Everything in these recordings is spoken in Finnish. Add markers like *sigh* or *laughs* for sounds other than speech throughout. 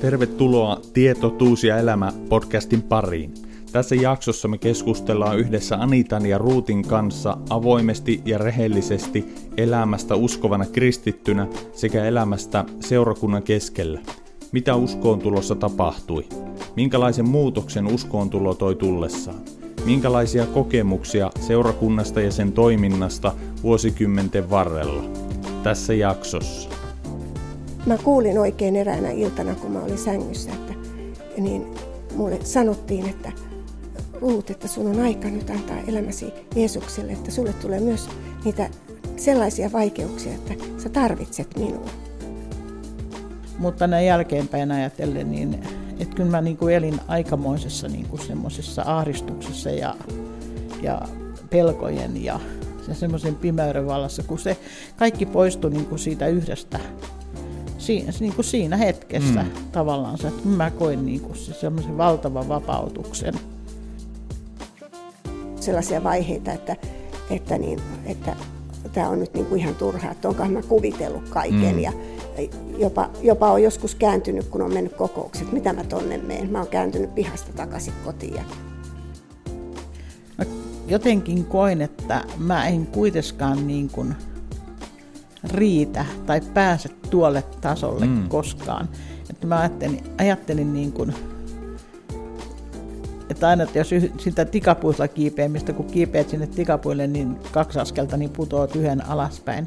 Tervetuloa Tieto, Tuus ja elämä podcastin pariin. Tässä jaksossa me keskustellaan yhdessä Anitan ja Ruutin kanssa avoimesti ja rehellisesti elämästä uskovana kristittynä sekä elämästä seurakunnan keskellä. Mitä uskoon tulossa tapahtui? Minkälaisen muutoksen uskoon tulo toi tullessaan? Minkälaisia kokemuksia seurakunnasta ja sen toiminnasta vuosikymmenten varrella? Tässä jaksossa. Mä kuulin oikein eräänä iltana, kun mä olin sängyssä, että niin mulle sanottiin, että Ruut, että sun on aika nyt antaa elämäsi Jeesukselle, että sulle tulee myös niitä sellaisia vaikeuksia, että sä tarvitset minua. Mutta näin jälkeenpäin ajatellen, niin että kyllä mä niin kuin elin aikamoisessa niin kuin semmoisessa ahdistuksessa ja, ja pelkojen ja, ja semmoisen pimeyden vallassa, kun se kaikki poistui niin kuin siitä yhdestä siinä, niin kuin siinä hetkessä mm. tavallaan. Että mä koin niin kuin se semmoisen valtavan vapautuksen. Sellaisia vaiheita, että, että, niin, että tämä on nyt niin kuin ihan turhaa, että onkohan mä kuvitellut kaiken. Mm. Ja jopa, jopa on joskus kääntynyt, kun on mennyt kokoukset, mitä mä tonne menen. Mä oon kääntynyt pihasta takaisin kotiin. Mä jotenkin koin, että mä en kuitenkaan niin kuin riitä tai pääse tuolle tasolle mm. koskaan. Että mä ajattelin, ajattelin niin kuin, että aina, että jos sitä tikapuilla kiipeämistä, kun kiipeät sinne tikapuille, niin kaksi askelta, niin putoaa yhden alaspäin.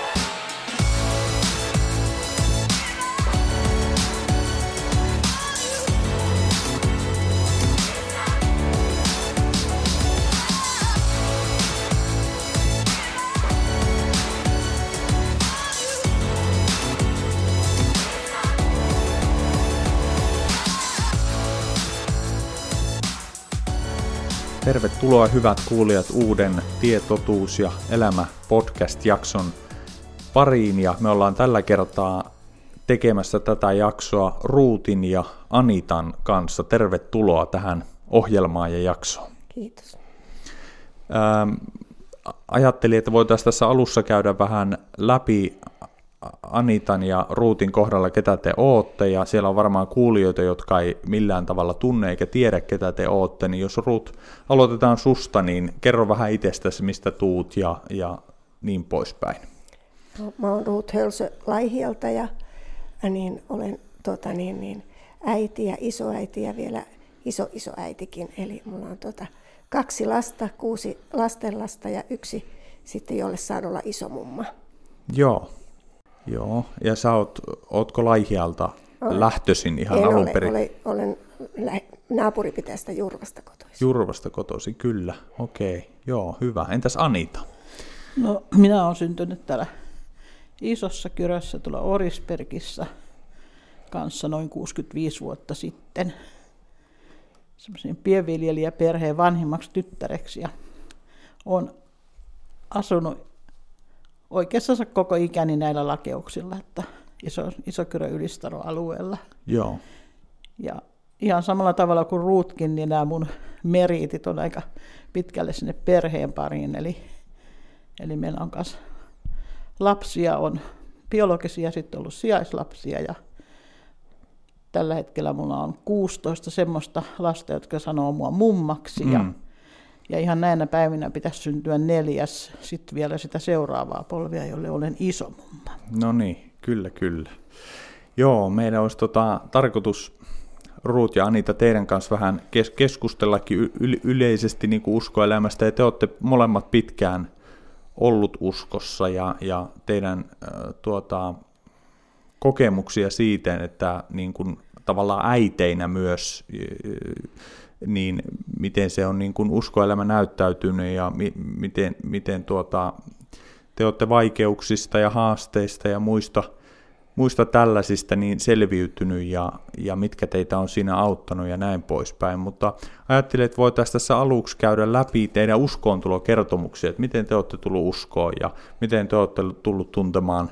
Tervetuloa hyvät kuulijat uuden Tietotuus ja elämä podcast-jakson pariin ja me ollaan tällä kertaa tekemässä tätä jaksoa Ruutin ja Anitan kanssa. Tervetuloa tähän ohjelmaan ja jaksoon. Kiitos. Ähm, ajattelin, että voitaisiin tässä alussa käydä vähän läpi Anitan ja Ruutin kohdalla, ketä te ootte, ja siellä on varmaan kuulijoita, jotka ei millään tavalla tunne eikä tiedä, ketä te ootte, niin jos Ruut aloitetaan susta, niin kerro vähän itsestäsi, mistä tuut ja, ja niin poispäin. No, mä oon Ruut Hölsö Laihialta ja niin olen tota, niin, niin, äiti ja isoäiti ja vielä iso isoäitikin, eli mulla on tota, kaksi lasta, kuusi lastenlasta ja yksi sitten, jolle saan olla isomumma. Joo, Joo, ja sä oot, ootko Laihialta olen. lähtöisin ihan en alun ole, perin? Ole, olen naapuripitäjästä Jurvasta kotoisin. Jurvasta kotoisin, kyllä. Okei, joo, hyvä. Entäs Anita? No, minä olen syntynyt täällä isossa kyrössä tuolla Orispergissä kanssa noin 65 vuotta sitten. Semmoisen pienviljelijäperheen vanhimmaksi tyttäreksi ja olen asunut oikeastaan koko ikäni näillä lakeuksilla, että iso, Isokyrö Ylistaro alueella. Joo. Ja ihan samalla tavalla kuin Ruutkin, niin nämä mun meriitit on aika pitkälle sinne perheen pariin. Eli, eli meillä on myös lapsia, on biologisia, sitten ollut sijaislapsia ja tällä hetkellä mulla on 16 semmoista lasta, jotka sanoo mua mummaksi mm. ja ja ihan näinä päivinä pitäisi syntyä neljäs, sitten vielä sitä seuraavaa polvia, jolle olen iso mumma. No niin, kyllä, kyllä. Joo, meidän olisi tota, tarkoitus Ruut ja Anita teidän kanssa vähän kes- keskustellakin y- yleisesti niin kuin uskoelämästä, ja te olette molemmat pitkään ollut uskossa, ja, ja teidän äh, tuota, kokemuksia siitä, että niin kuin, tavallaan äiteinä myös, niin miten se on niin kuin uskoelämä näyttäytynyt ja mi- miten, miten tuota, te olette vaikeuksista ja haasteista ja muista, muista tällaisista niin selviytynyt ja, ja mitkä teitä on siinä auttanut ja näin poispäin. Mutta ajattelin, että voitaisiin tässä aluksi käydä läpi teidän uskoontulokertomuksia, että miten te olette tullut uskoon ja miten te olette tullut tuntemaan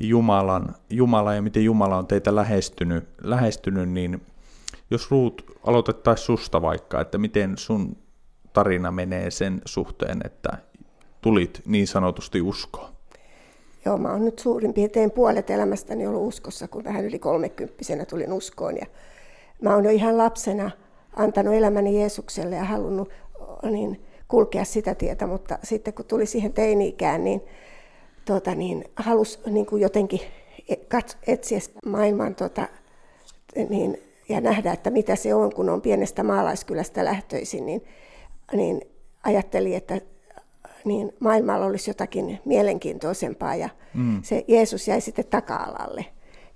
Jumalan, Jumala ja miten Jumala on teitä lähestynyt, lähestynyt niin jos Ruut aloitettaisiin susta vaikka, että miten sun tarina menee sen suhteen, että tulit niin sanotusti uskoon? Joo, mä oon nyt suurin piirtein puolet elämästäni ollut uskossa, kun vähän yli kolmekymppisenä tulin uskoon. Ja mä oon jo ihan lapsena antanut elämäni Jeesukselle ja halunnut niin, kulkea sitä tietä, mutta sitten kun tuli siihen teini-ikään, niin, tota, niin halusi niin kuin jotenkin e-, etsiä maailman tota, niin, ja nähdä, että mitä se on, kun on pienestä maalaiskylästä lähtöisin, niin, niin ajattelin, että niin maailmalla olisi jotakin mielenkiintoisempaa ja mm. se Jeesus jäi sitten taka-alalle.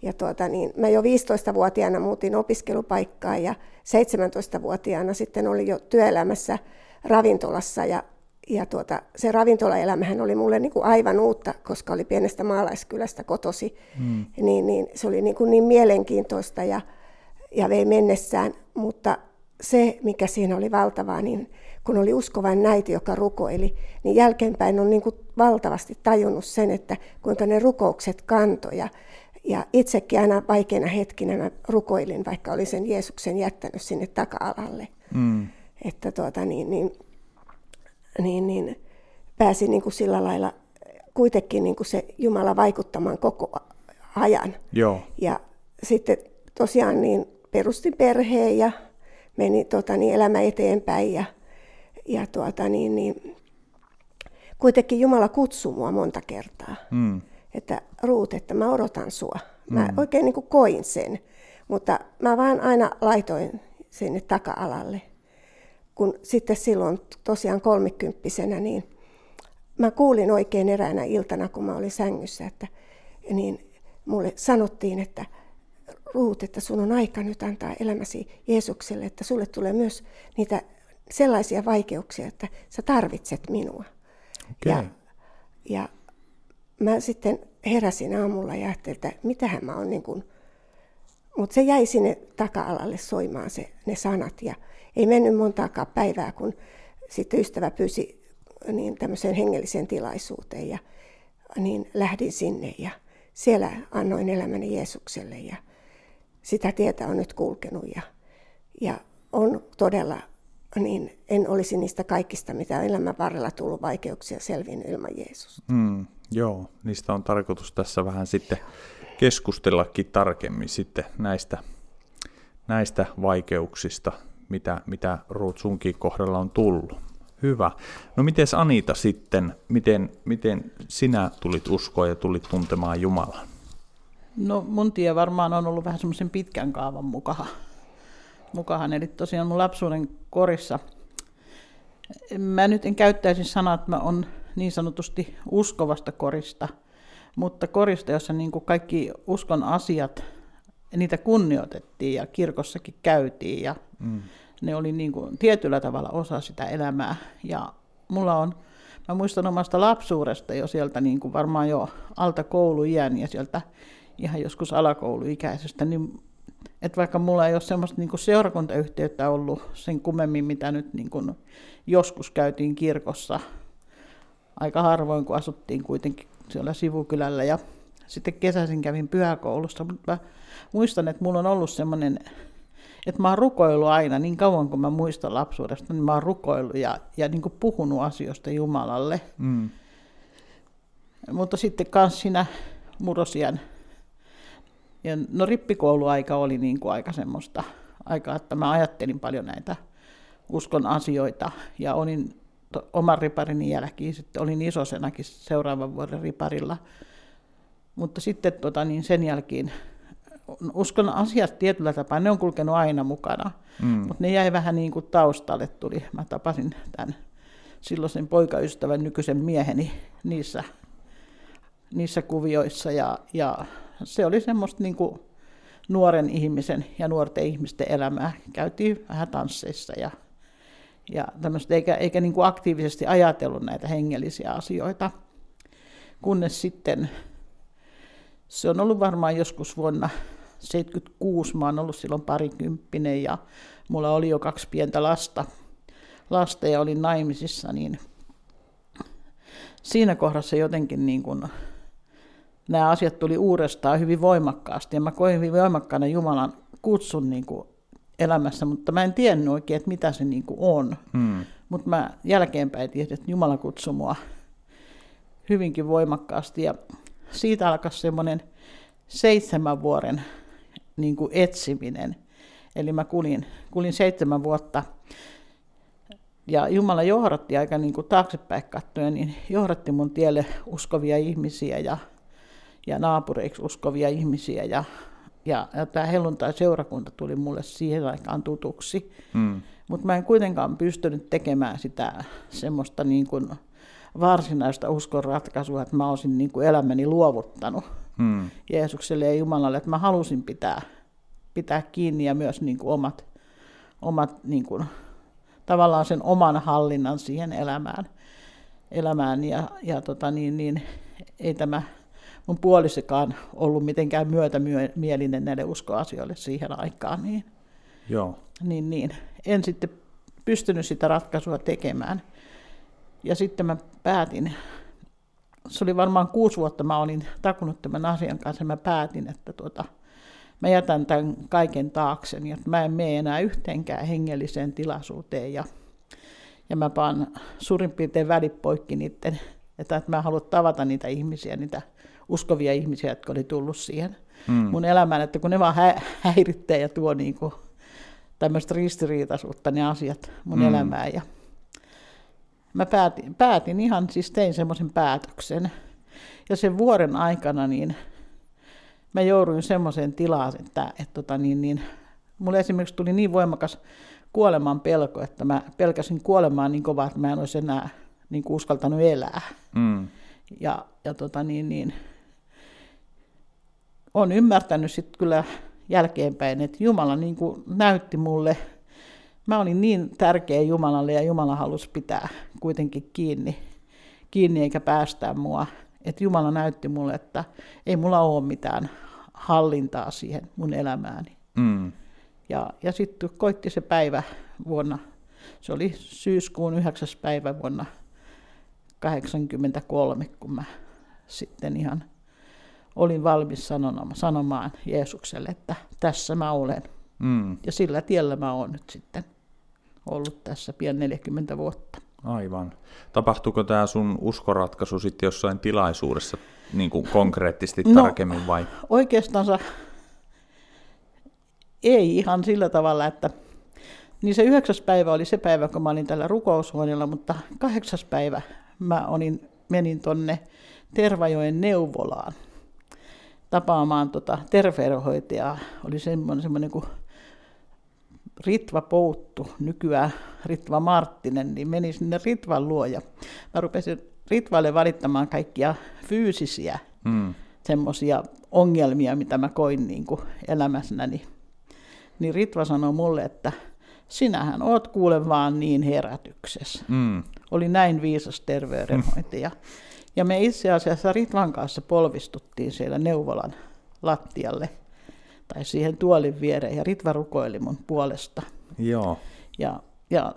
Ja tuota, niin, mä jo 15-vuotiaana muutin opiskelupaikkaan ja 17-vuotiaana sitten olin jo työelämässä ravintolassa ja, ja tuota, se ravintolaelämähän oli mulle niin kuin aivan uutta, koska oli pienestä maalaiskylästä kotosi, mm. niin, niin se oli niin, kuin niin mielenkiintoista ja, ja vei mennessään, mutta se, mikä siinä oli valtavaa, niin kun oli uskovain näiti, joka rukoili, niin jälkeenpäin on niin kuin valtavasti tajunnut sen, että kuinka ne rukoukset kantoja. Ja itsekin aina vaikeina hetkinä mä rukoilin, vaikka olin sen Jeesuksen jättänyt sinne taka-alalle. Mm. Että tuota, niin, niin, niin, niin, pääsi niin kuin sillä lailla kuitenkin niin kuin se Jumala vaikuttamaan koko ajan. Joo. Ja sitten tosiaan niin perustin perheen ja meni tota, niin elämä eteenpäin ja, ja tuota, niin, niin, kuitenkin Jumala kutsui mua monta kertaa. Mm. Että Ruut, että mä odotan sua. Mä mm. oikein niin kuin koin sen, mutta mä vaan aina laitoin sinne taka-alalle. Kun sitten silloin tosiaan kolmikymppisenä, niin mä kuulin oikein eräänä iltana, kun mä olin sängyssä, että niin mulle sanottiin, että Ruut, että sun on aika nyt antaa elämäsi Jeesukselle, että sulle tulee myös niitä sellaisia vaikeuksia, että sä tarvitset minua. Okay. Ja, ja mä sitten heräsin aamulla ja ajattelin, että mitähän mä oon niin kuin... Mutta se jäi sinne taka-alalle soimaan se, ne sanat ja ei mennyt montaakaan päivää, kun sitten ystävä pyysi niin tämmöiseen hengelliseen tilaisuuteen ja niin lähdin sinne ja siellä annoin elämäni Jeesukselle ja sitä tietä on nyt kulkenut ja, ja on todella, niin en olisi niistä kaikista, mitä elämän varrella tullut vaikeuksia selvinnyt ilman Jeesusta. Mm, joo, niistä on tarkoitus tässä vähän sitten keskustellakin tarkemmin sitten näistä, näistä vaikeuksista, mitä, mitä Ruut sunkin kohdalla on tullut. Hyvä. No miten Anita sitten, miten, miten sinä tulit uskoa ja tulit tuntemaan Jumalan? No mun tie varmaan on ollut vähän semmoisen pitkän kaavan mukahan. mukahan. Eli tosiaan mun lapsuuden korissa, mä nyt en käyttäisi sanaa, että mä on niin sanotusti uskovasta korista, mutta korista, jossa niin kuin kaikki uskon asiat, niitä kunnioitettiin ja kirkossakin käytiin ja mm. ne oli niin kuin tietyllä tavalla osa sitä elämää. Ja mulla on, mä muistan omasta lapsuudesta jo sieltä niin kuin varmaan jo alta kouluiän ja sieltä ihan joskus alakouluikäisestä, niin että vaikka mulla ei ole semmoista niin seurakuntayhteyttä ollut sen kummemmin, mitä nyt niin kuin joskus käytiin kirkossa aika harvoin, kun asuttiin kuitenkin siellä sivukylällä ja sitten kesäisin kävin pyhäkoulussa, mutta mä muistan, että mulla on ollut semmoinen, että mä oon rukoillut aina niin kauan kuin mä muistan lapsuudesta, niin mä oon rukoillut ja, ja niin kuin puhunut asioista Jumalalle. Mm. Mutta sitten kans siinä murrosian ja no rippikouluaika oli niin kuin aika semmoista aikaa, että mä ajattelin paljon näitä uskon asioita ja olin to, oman riparini jälkeen, sitten olin isosenakin seuraavan vuoden riparilla. Mutta sitten tota, niin sen jälkeen uskon asiat tietyllä tapaa, ne on kulkenut aina mukana, mm. mutta ne jäi vähän niin kuin taustalle tuli. Mä tapasin tämän silloisen poikaystävän nykyisen mieheni niissä, niissä kuvioissa ja, ja se oli semmoista niin kuin nuoren ihmisen ja nuorten ihmisten elämää. Käytiin vähän tansseissa ja, ja tämmöistä, eikä, eikä niin kuin aktiivisesti ajatellut näitä hengellisiä asioita. Kunnes sitten, se on ollut varmaan joskus vuonna 76, mä oon ollut silloin parikymppinen ja mulla oli jo kaksi pientä lasta, lasta ja olin naimisissa, niin siinä kohdassa jotenkin niin kuin nämä asiat tuli uudestaan hyvin voimakkaasti ja mä koin hyvin voimakkaana Jumalan kutsun niin kuin elämässä, mutta mä en tiennyt oikein, että mitä se niin kuin on. Hmm. Mutta mä jälkeenpäin tiesin, että Jumala kutsui mua hyvinkin voimakkaasti ja siitä alkoi semmoinen seitsemän vuoden niin kuin etsiminen. Eli mä kulin, kulin seitsemän vuotta ja Jumala johdatti aika niin kuin taaksepäin katsoen, niin johdatti mun tielle uskovia ihmisiä ja ja naapureiksi uskovia ihmisiä. Ja, ja, ja tämä helluntai-seurakunta tuli mulle siihen aikaan tutuksi. Mm. Mutta mä en kuitenkaan pystynyt tekemään sitä semmoista niin kuin varsinaista uskon ratkaisua, että mä olisin niin kuin elämäni luovuttanut mm. Jeesukselle ja Jumalalle, että mä halusin pitää, pitää kiinni ja myös niin kuin omat, omat niin kuin, tavallaan sen oman hallinnan siihen elämään. elämään ja, ja tota niin, niin, ei tämä mun puolisekaan ollut mitenkään myötämielinen näille uskoasioille siihen aikaan. Niin, Joo. Niin, niin. En sitten pystynyt sitä ratkaisua tekemään. Ja sitten mä päätin, se oli varmaan kuusi vuotta mä olin takunut tämän asian kanssa, ja mä päätin, että tuota, mä jätän tämän kaiken taakseni, että mä en mene enää yhteenkään hengelliseen tilaisuuteen, ja, ja mä paan suurin piirtein välit poikki niiden, että, että mä haluan tavata niitä ihmisiä, niitä uskovia ihmisiä, jotka oli tullut siihen mm. mun elämään, että kun ne vaan hä- häirittää ja tuo niin kuin tämmöistä ristiriitaisuutta ne asiat mun mm. elämään. Ja mä päätin, päätin ihan, siis tein semmoisen päätöksen. Ja sen vuoden aikana niin mä jouduin semmoiseen tilaan, että, että tota niin, niin, mulle esimerkiksi tuli niin voimakas kuoleman pelko, että mä pelkäsin kuolemaan niin kovaa, että mä en olisi enää niin kuin uskaltanut elää. Mm. Ja, ja tota niin, niin, on ymmärtänyt sitten kyllä jälkeenpäin, että Jumala niin kuin näytti mulle, mä olin niin tärkeä Jumalalle ja Jumala halusi pitää kuitenkin kiinni, kiinni eikä päästää mua. Että Jumala näytti mulle, että ei mulla ole mitään hallintaa siihen mun elämääni. Mm. Ja, ja sitten koitti se päivä vuonna, se oli syyskuun 9. päivä vuonna 1983, kun mä sitten ihan olin valmis sanomaan, sanomaan Jeesukselle, että tässä mä olen. Mm. Ja sillä tiellä mä oon nyt sitten ollut tässä pian 40 vuotta. Aivan. Tapahtuuko tämä sun uskoratkaisu sitten jossain tilaisuudessa niin kuin konkreettisesti no, tarkemmin vai? Oikeastaan ei ihan sillä tavalla, että niin se yhdeksäs päivä oli se päivä, kun mä olin tällä rukoushuoneella, mutta kahdeksas päivä mä olin, menin tonne Tervajoen neuvolaan tapaamaan tota terveydenhoitajaa. Oli semmoinen, semmoinen kuin Ritva Pouttu, nykyään Ritva Marttinen, niin meni sinne Ritvan luo ja mä rupesin Ritvalle valittamaan kaikkia fyysisiä mm. semmoisia ongelmia, mitä mä koin niin kuin elämässäni. Niin Ritva sanoi mulle, että sinähän oot kuule vaan niin herätyksessä. Mm. Oli näin viisas terveydenhoitaja. Mm. *laughs* Ja me itse asiassa Ritvan kanssa polvistuttiin siellä neuvolan lattialle tai siihen tuolin viereen ja Ritva rukoili mun puolesta. Joo. Ja, ja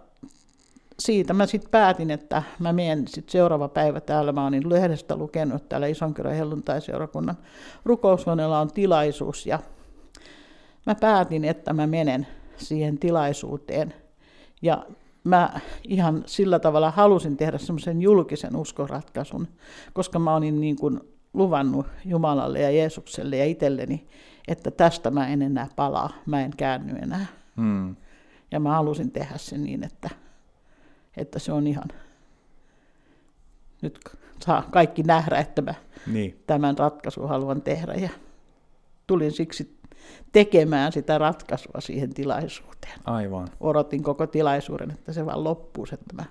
siitä mä sitten päätin, että mä menen sitten seuraava päivä täällä. Mä olin lehdestä lukenut, täällä Isonkyrön helluntai-seurakunnan rukoushuoneella on tilaisuus. Ja mä päätin, että mä menen siihen tilaisuuteen. Ja mä ihan sillä tavalla halusin tehdä semmoisen julkisen uskoratkaisun, koska mä olin niin kuin luvannut Jumalalle ja Jeesukselle ja itselleni, että tästä mä en enää palaa, mä en käänny enää. Hmm. Ja mä halusin tehdä sen niin, että, että se on ihan, nyt saa kaikki nähdä, että mä niin. tämän ratkaisun haluan tehdä. Ja tulin siksi tekemään sitä ratkaisua siihen tilaisuuteen. Aivan. Odotin koko tilaisuuden, että se vaan loppuisi, että mä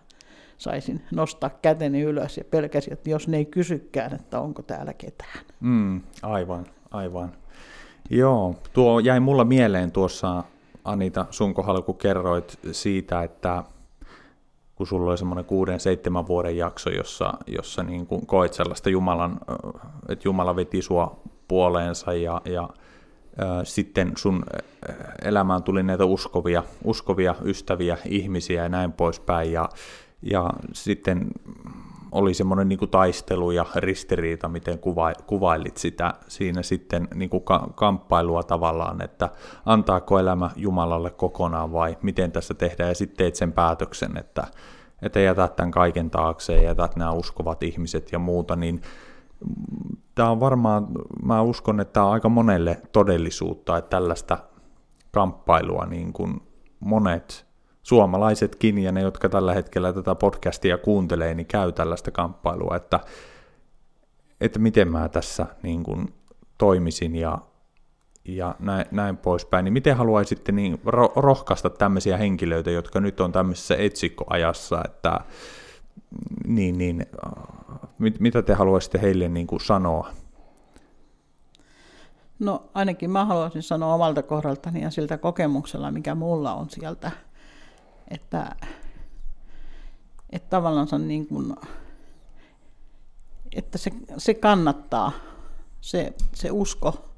saisin nostaa käteni ylös ja pelkäsin, että jos ne ei kysykään, että onko täällä ketään. Mm, aivan, aivan. Joo, tuo jäi mulla mieleen tuossa Anita sun kohdalla, kun kerroit siitä, että kun sulla oli semmoinen kuuden, seitsemän vuoden jakso, jossa, jossa niin kuin koit sellaista Jumalan, että Jumala veti sua puoleensa ja, ja sitten sun elämään tuli näitä uskovia, uskovia ystäviä, ihmisiä ja näin poispäin. Ja, ja sitten oli semmoinen niin taistelu ja ristiriita, miten kuva, kuvailit sitä siinä sitten niin kuin ka- kamppailua tavallaan, että antaako elämä Jumalalle kokonaan vai miten tässä tehdään, ja sitten teet sen päätöksen, että, että jätät tämän kaiken taakse ja jätät nämä uskovat ihmiset ja muuta, niin tämä on varmaan, mä uskon, että tämä on aika monelle todellisuutta, että tällaista kamppailua niin kuin monet suomalaisetkin ja ne, jotka tällä hetkellä tätä podcastia kuuntelee, niin käy tällaista kamppailua, että, että miten mä tässä niin kuin toimisin ja, ja näin, näin poispäin. Niin miten haluaisitte niin ro- rohkaista tämmöisiä henkilöitä, jotka nyt on tämmöisessä etsikkoajassa, että niin, niin, mit, mitä te haluaisitte heille niin kuin sanoa? No ainakin mä haluaisin sanoa omalta kohdaltani ja siltä kokemuksella, mikä mulla on sieltä – että, että tavallaan se niin kuin, että se, se kannattaa, se, se usko,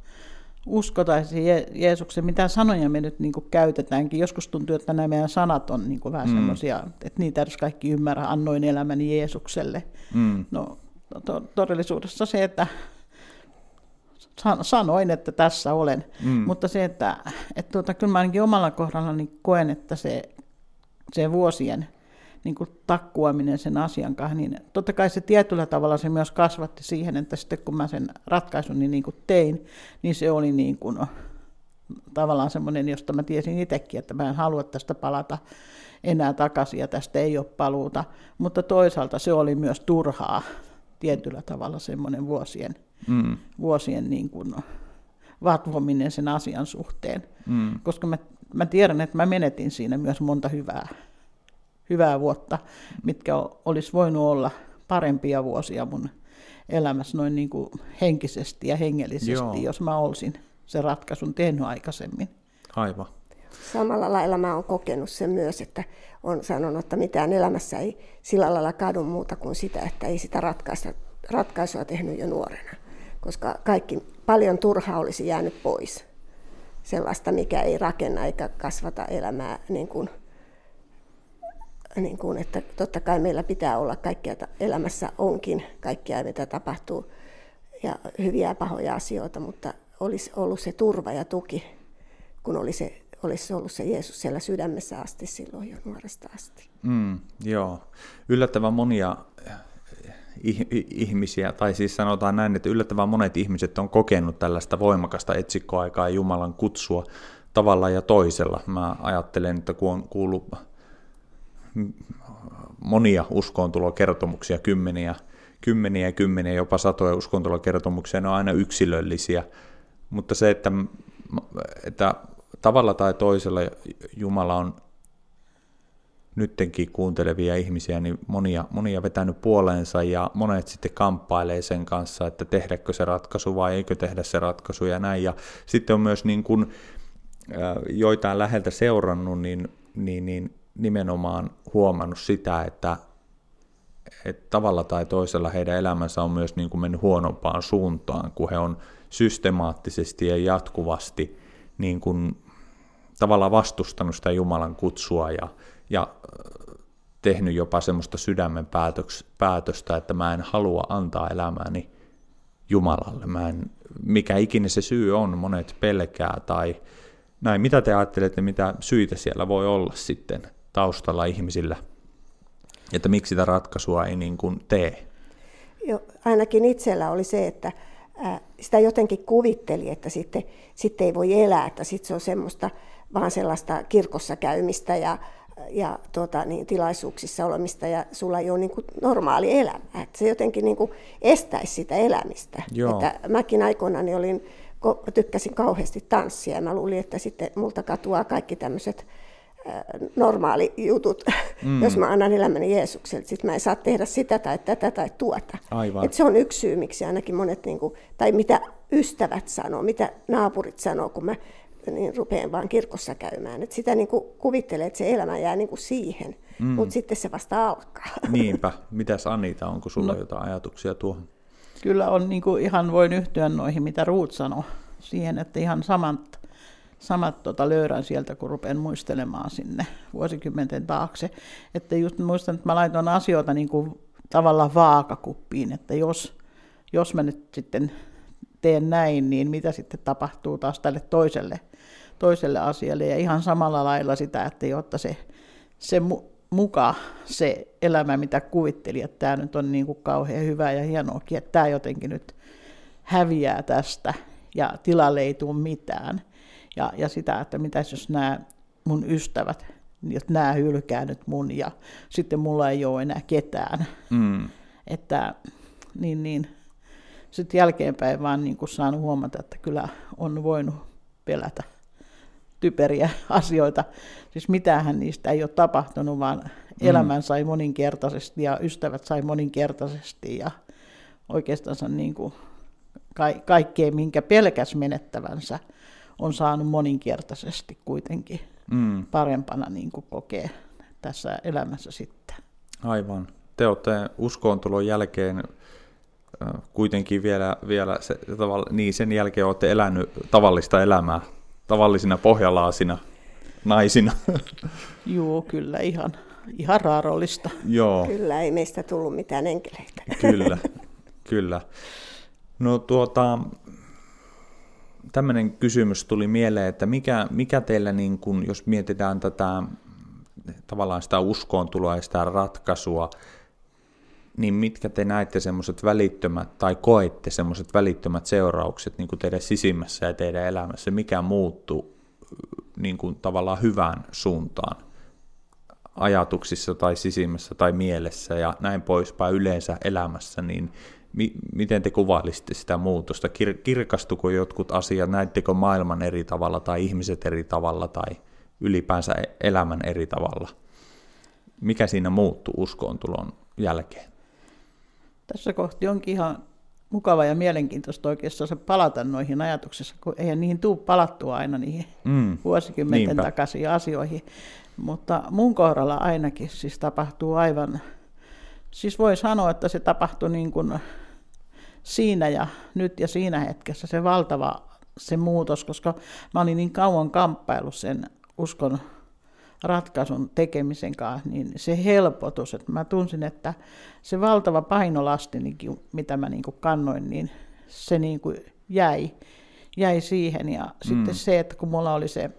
usko tai se Je- Jeesuksen, mitä sanoja me nyt niin kuin käytetäänkin. Joskus tuntuu, että nämä meidän sanat on niin kuin vähän mm. semmoisia, että niitä edes kaikki ymmärrä, annoin elämäni Jeesukselle. Mm. No to- todellisuudessa se, että sanoin, että tässä olen. Mm. Mutta se, että, että tuota, kyllä mä ainakin omalla kohdallani koen, että se se vuosien niin kuin takkuaminen sen asian kanssa, niin totta kai se tietyllä tavalla se myös kasvatti siihen, että sitten kun mä sen ratkaisun niin, niin kuin tein, niin se oli niin kuin, tavallaan semmoinen, josta mä tiesin itsekin, että mä en halua tästä palata enää takaisin ja tästä ei ole paluuta, mutta toisaalta se oli myös turhaa tietyllä tavalla semmoinen vuosien, mm. vuosien niin kuin vatvominen sen asian suhteen, mm. koska mä mä tiedän, että mä menetin siinä myös monta hyvää, hyvää vuotta, mitkä olisi voinut olla parempia vuosia mun elämässä noin niin kuin henkisesti ja hengellisesti, Joo. jos mä olisin sen ratkaisun tehnyt aikaisemmin. Aivan. Samalla lailla mä oon kokenut sen myös, että on sanonut, että mitään elämässä ei sillä lailla kadu muuta kuin sitä, että ei sitä ratkaisua, ratkaisua tehnyt jo nuorena. Koska kaikki paljon turhaa olisi jäänyt pois sellaista, mikä ei rakenna eikä kasvata elämää niin kuin, niin kuin, että totta kai meillä pitää olla kaikkea elämässä onkin, kaikkea mitä tapahtuu ja hyviä ja pahoja asioita, mutta olisi ollut se turva ja tuki, kun oli se, olisi ollut se Jeesus siellä sydämessä asti silloin jo nuoresta asti. Mm, joo, yllättävän monia ihmisiä, tai siis sanotaan näin, että yllättävän monet ihmiset on kokenut tällaista voimakasta etsikkoaikaa ja Jumalan kutsua tavalla ja toisella. Mä ajattelen, että kun on kuullut monia uskoontulokertomuksia, kymmeniä, kymmeniä ja kymmeniä, jopa satoja uskoontulokertomuksia, ne on aina yksilöllisiä, mutta se, että, että tavalla tai toisella Jumala on nyttenkin kuuntelevia ihmisiä, niin monia, monia vetänyt puoleensa ja monet sitten kamppailee sen kanssa, että tehdäkö se ratkaisu vai eikö tehdä se ratkaisu ja näin. Ja sitten on myös niin kuin, joitain läheltä seurannut, niin, niin, niin nimenomaan huomannut sitä, että, että tavalla tai toisella heidän elämänsä on myös niin kuin mennyt huonompaan suuntaan, kun he on systemaattisesti ja jatkuvasti niin kuin tavallaan vastustanut sitä Jumalan kutsua ja, ja tehnyt jopa semmoista sydämen päätöstä, että mä en halua antaa elämääni Jumalalle. Mä en, mikä ikinä se syy on, monet pelkää tai näin. Mitä te ajattelette, mitä syitä siellä voi olla sitten taustalla ihmisillä, että miksi sitä ratkaisua ei niin kuin tee? Jo, ainakin itsellä oli se, että sitä jotenkin kuvitteli, että sitten, sitten ei voi elää, että sitten se on semmoista vaan sellaista kirkossa käymistä ja, ja tuota, niin, tilaisuuksissa olemista ja sulla ei ole niin kuin normaali elämä. Että se jotenkin niin kuin estäisi sitä elämistä. Että mäkin aikoinani olin tykkäsin kauheasti tanssia ja mä luulin, että sitten multa katuaa kaikki tämmöiset normaali jutut, mm. jos mä annan elämäni Jeesukselle. Sitten mä en saa tehdä sitä tai tätä tai tuota. Aivan. Et se on yksi syy, miksi ainakin monet, niin kuin, tai mitä ystävät sanoo, mitä naapurit sanoo, kun mä niin rupean vaan kirkossa käymään. Et sitä niin kuin kuvittelee, että se elämä jää niin kuin siihen, mm. mutta sitten se vasta alkaa. *laughs* Niinpä. Mitäs Anita, onko sulla no. jotain ajatuksia tuohon? Kyllä on niin kuin ihan voin yhtyä noihin, mitä Ruut sanoi, siihen, että ihan samat, samat tota, löydän sieltä, kun rupean muistelemaan sinne vuosikymmenten taakse. Että just muistan, että mä laitoin asioita niin kuin tavallaan vaakakuppiin, että jos, jos mä nyt sitten teen näin, niin mitä sitten tapahtuu taas tälle toiselle, toiselle asialle. Ja ihan samalla lailla sitä, että jotta se, se muka se elämä, mitä kuvitteli, että tämä nyt on niin kuin kauhean hyvä ja hienoakin, että tämä jotenkin nyt häviää tästä ja tilalle ei tule mitään. Ja, ja sitä, että mitä jos nämä mun ystävät, jos nämä hylkää nyt mun ja sitten mulla ei ole enää ketään. Mm. Että niin, niin. Sitten jälkeenpäin vaan niin kuin saanut huomata, että kyllä on voinut pelätä typeriä *laughs* asioita. Siis mitähän niistä ei ole tapahtunut, vaan mm. elämän sai moninkertaisesti ja ystävät sai moninkertaisesti ja oikeastaan niin kuin ka- kaikkea, minkä pelkäs menettävänsä, on saanut moninkertaisesti kuitenkin mm. parempana niin kuin kokee tässä elämässä sitten. Aivan. Te olette uskoontulon jälkeen kuitenkin vielä, vielä se, niin sen jälkeen olette elänyt tavallista elämää tavallisina pohjalaasina naisina. *laughs* Joo, kyllä ihan, ihan raarollista. Joo. Kyllä, ei meistä tullut mitään enkeleitä. Kyllä, kyllä. No tuota, tämmöinen kysymys tuli mieleen, että mikä, mikä teillä, niin kun, jos mietitään tätä tavallaan sitä uskoontuloa ja sitä ratkaisua, niin mitkä te näette semmoiset välittömät tai koette semmoiset välittömät seuraukset niin kuin teidän sisimmässä ja teidän elämässä, mikä muuttuu niin kuin tavallaan hyvään suuntaan? Ajatuksissa tai sisimmässä tai mielessä ja näin poispäin yleensä elämässä, niin mi- miten te kuvailisitte sitä muutosta? Kir- kirkastuko jotkut asiat, näittekö maailman eri tavalla tai ihmiset eri tavalla tai ylipäänsä e-, elämän eri tavalla? Mikä siinä muuttuu uskoontulon jälkeen? tässä kohti onkin ihan mukava ja mielenkiintoista oikeastaan palata noihin ajatuksissa, kun eihän niihin tule palattua aina niihin mm, vuosikymmenten niinpä. takaisin asioihin. Mutta mun kohdalla ainakin siis tapahtuu aivan, siis voi sanoa, että se tapahtui niin kuin siinä ja nyt ja siinä hetkessä se valtava se muutos, koska mä olin niin kauan kamppailu sen uskon ratkaisun tekemisen kanssa, niin se helpotus, että mä tunsin, että se valtava painolasti, mitä mä niin kuin kannoin, niin se niin kuin jäi, jäi siihen. Ja mm. sitten se, että kun mulla oli se,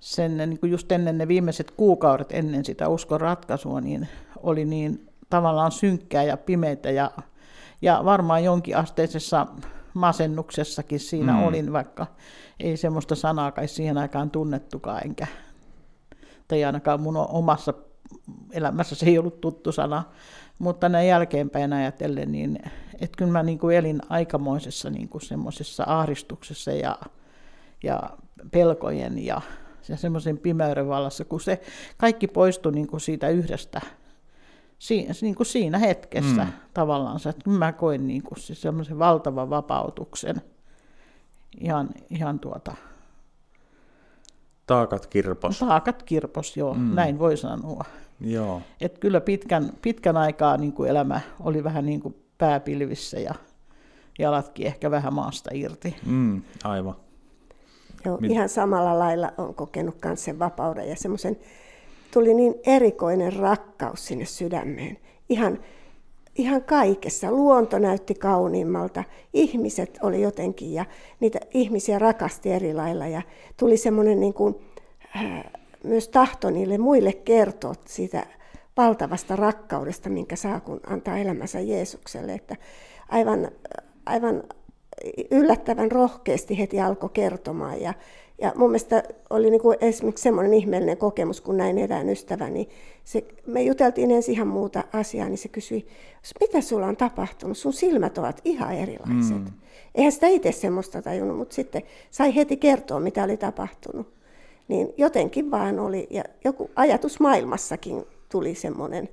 sen niin kuin just ennen ne viimeiset kuukaudet ennen sitä uskon ratkaisua, niin oli niin tavallaan synkkää ja pimeitä ja, ja varmaan jonkin asteisessa masennuksessakin siinä mm. olin, vaikka ei semmoista sanaa kai siihen aikaan tunnettukaan, enkä tai ainakaan mun omassa elämässä se ei ollut tuttu sana, mutta näin jälkeenpäin ajatellen, niin että kyllä mä niin kuin elin aikamoisessa niin kuin semmoisessa ahdistuksessa ja, ja pelkojen ja, ja semmoisen pimeyden vallassa, kun se kaikki poistui niin kuin siitä yhdestä, si, niin kuin siinä hetkessä mm. tavallaan, että mä koin niin kuin siis semmoisen valtavan vapautuksen ihan, ihan tuota, Taakat kirpos. Taakat kirpos, joo, mm. näin voi sanoa. Joo. Et kyllä pitkän, pitkän aikaa niin kuin elämä oli vähän niin kuin pääpilvissä ja jalatkin ehkä vähän maasta irti. Mm, aivan. Joo, Mit... ihan samalla lailla on kokenut myös sen vapauden ja semmoisen, tuli niin erikoinen rakkaus sinne sydämeen. Ihan, ihan kaikessa. Luonto näytti kauniimmalta, ihmiset oli jotenkin ja niitä ihmisiä rakasti eri lailla ja tuli semmoinen niin kuin, äh, myös tahto niille muille kertoa siitä valtavasta rakkaudesta, minkä saa, kun antaa elämänsä Jeesukselle. Että aivan, aivan yllättävän rohkeasti heti alkoi kertomaan. Ja, ja mun mielestä oli niin kuin esimerkiksi semmoinen ihmeellinen kokemus, kun näin erään ystäväni. Se, me juteltiin ensin ihan muuta asiaa, niin se kysyi, mitä sulla on tapahtunut? Sun silmät ovat ihan erilaiset. Mm. Eihän sitä itse semmoista tajunnut, mutta sitten sai heti kertoa, mitä oli tapahtunut. Niin jotenkin vaan oli, ja joku ajatus maailmassakin tuli semmoinen,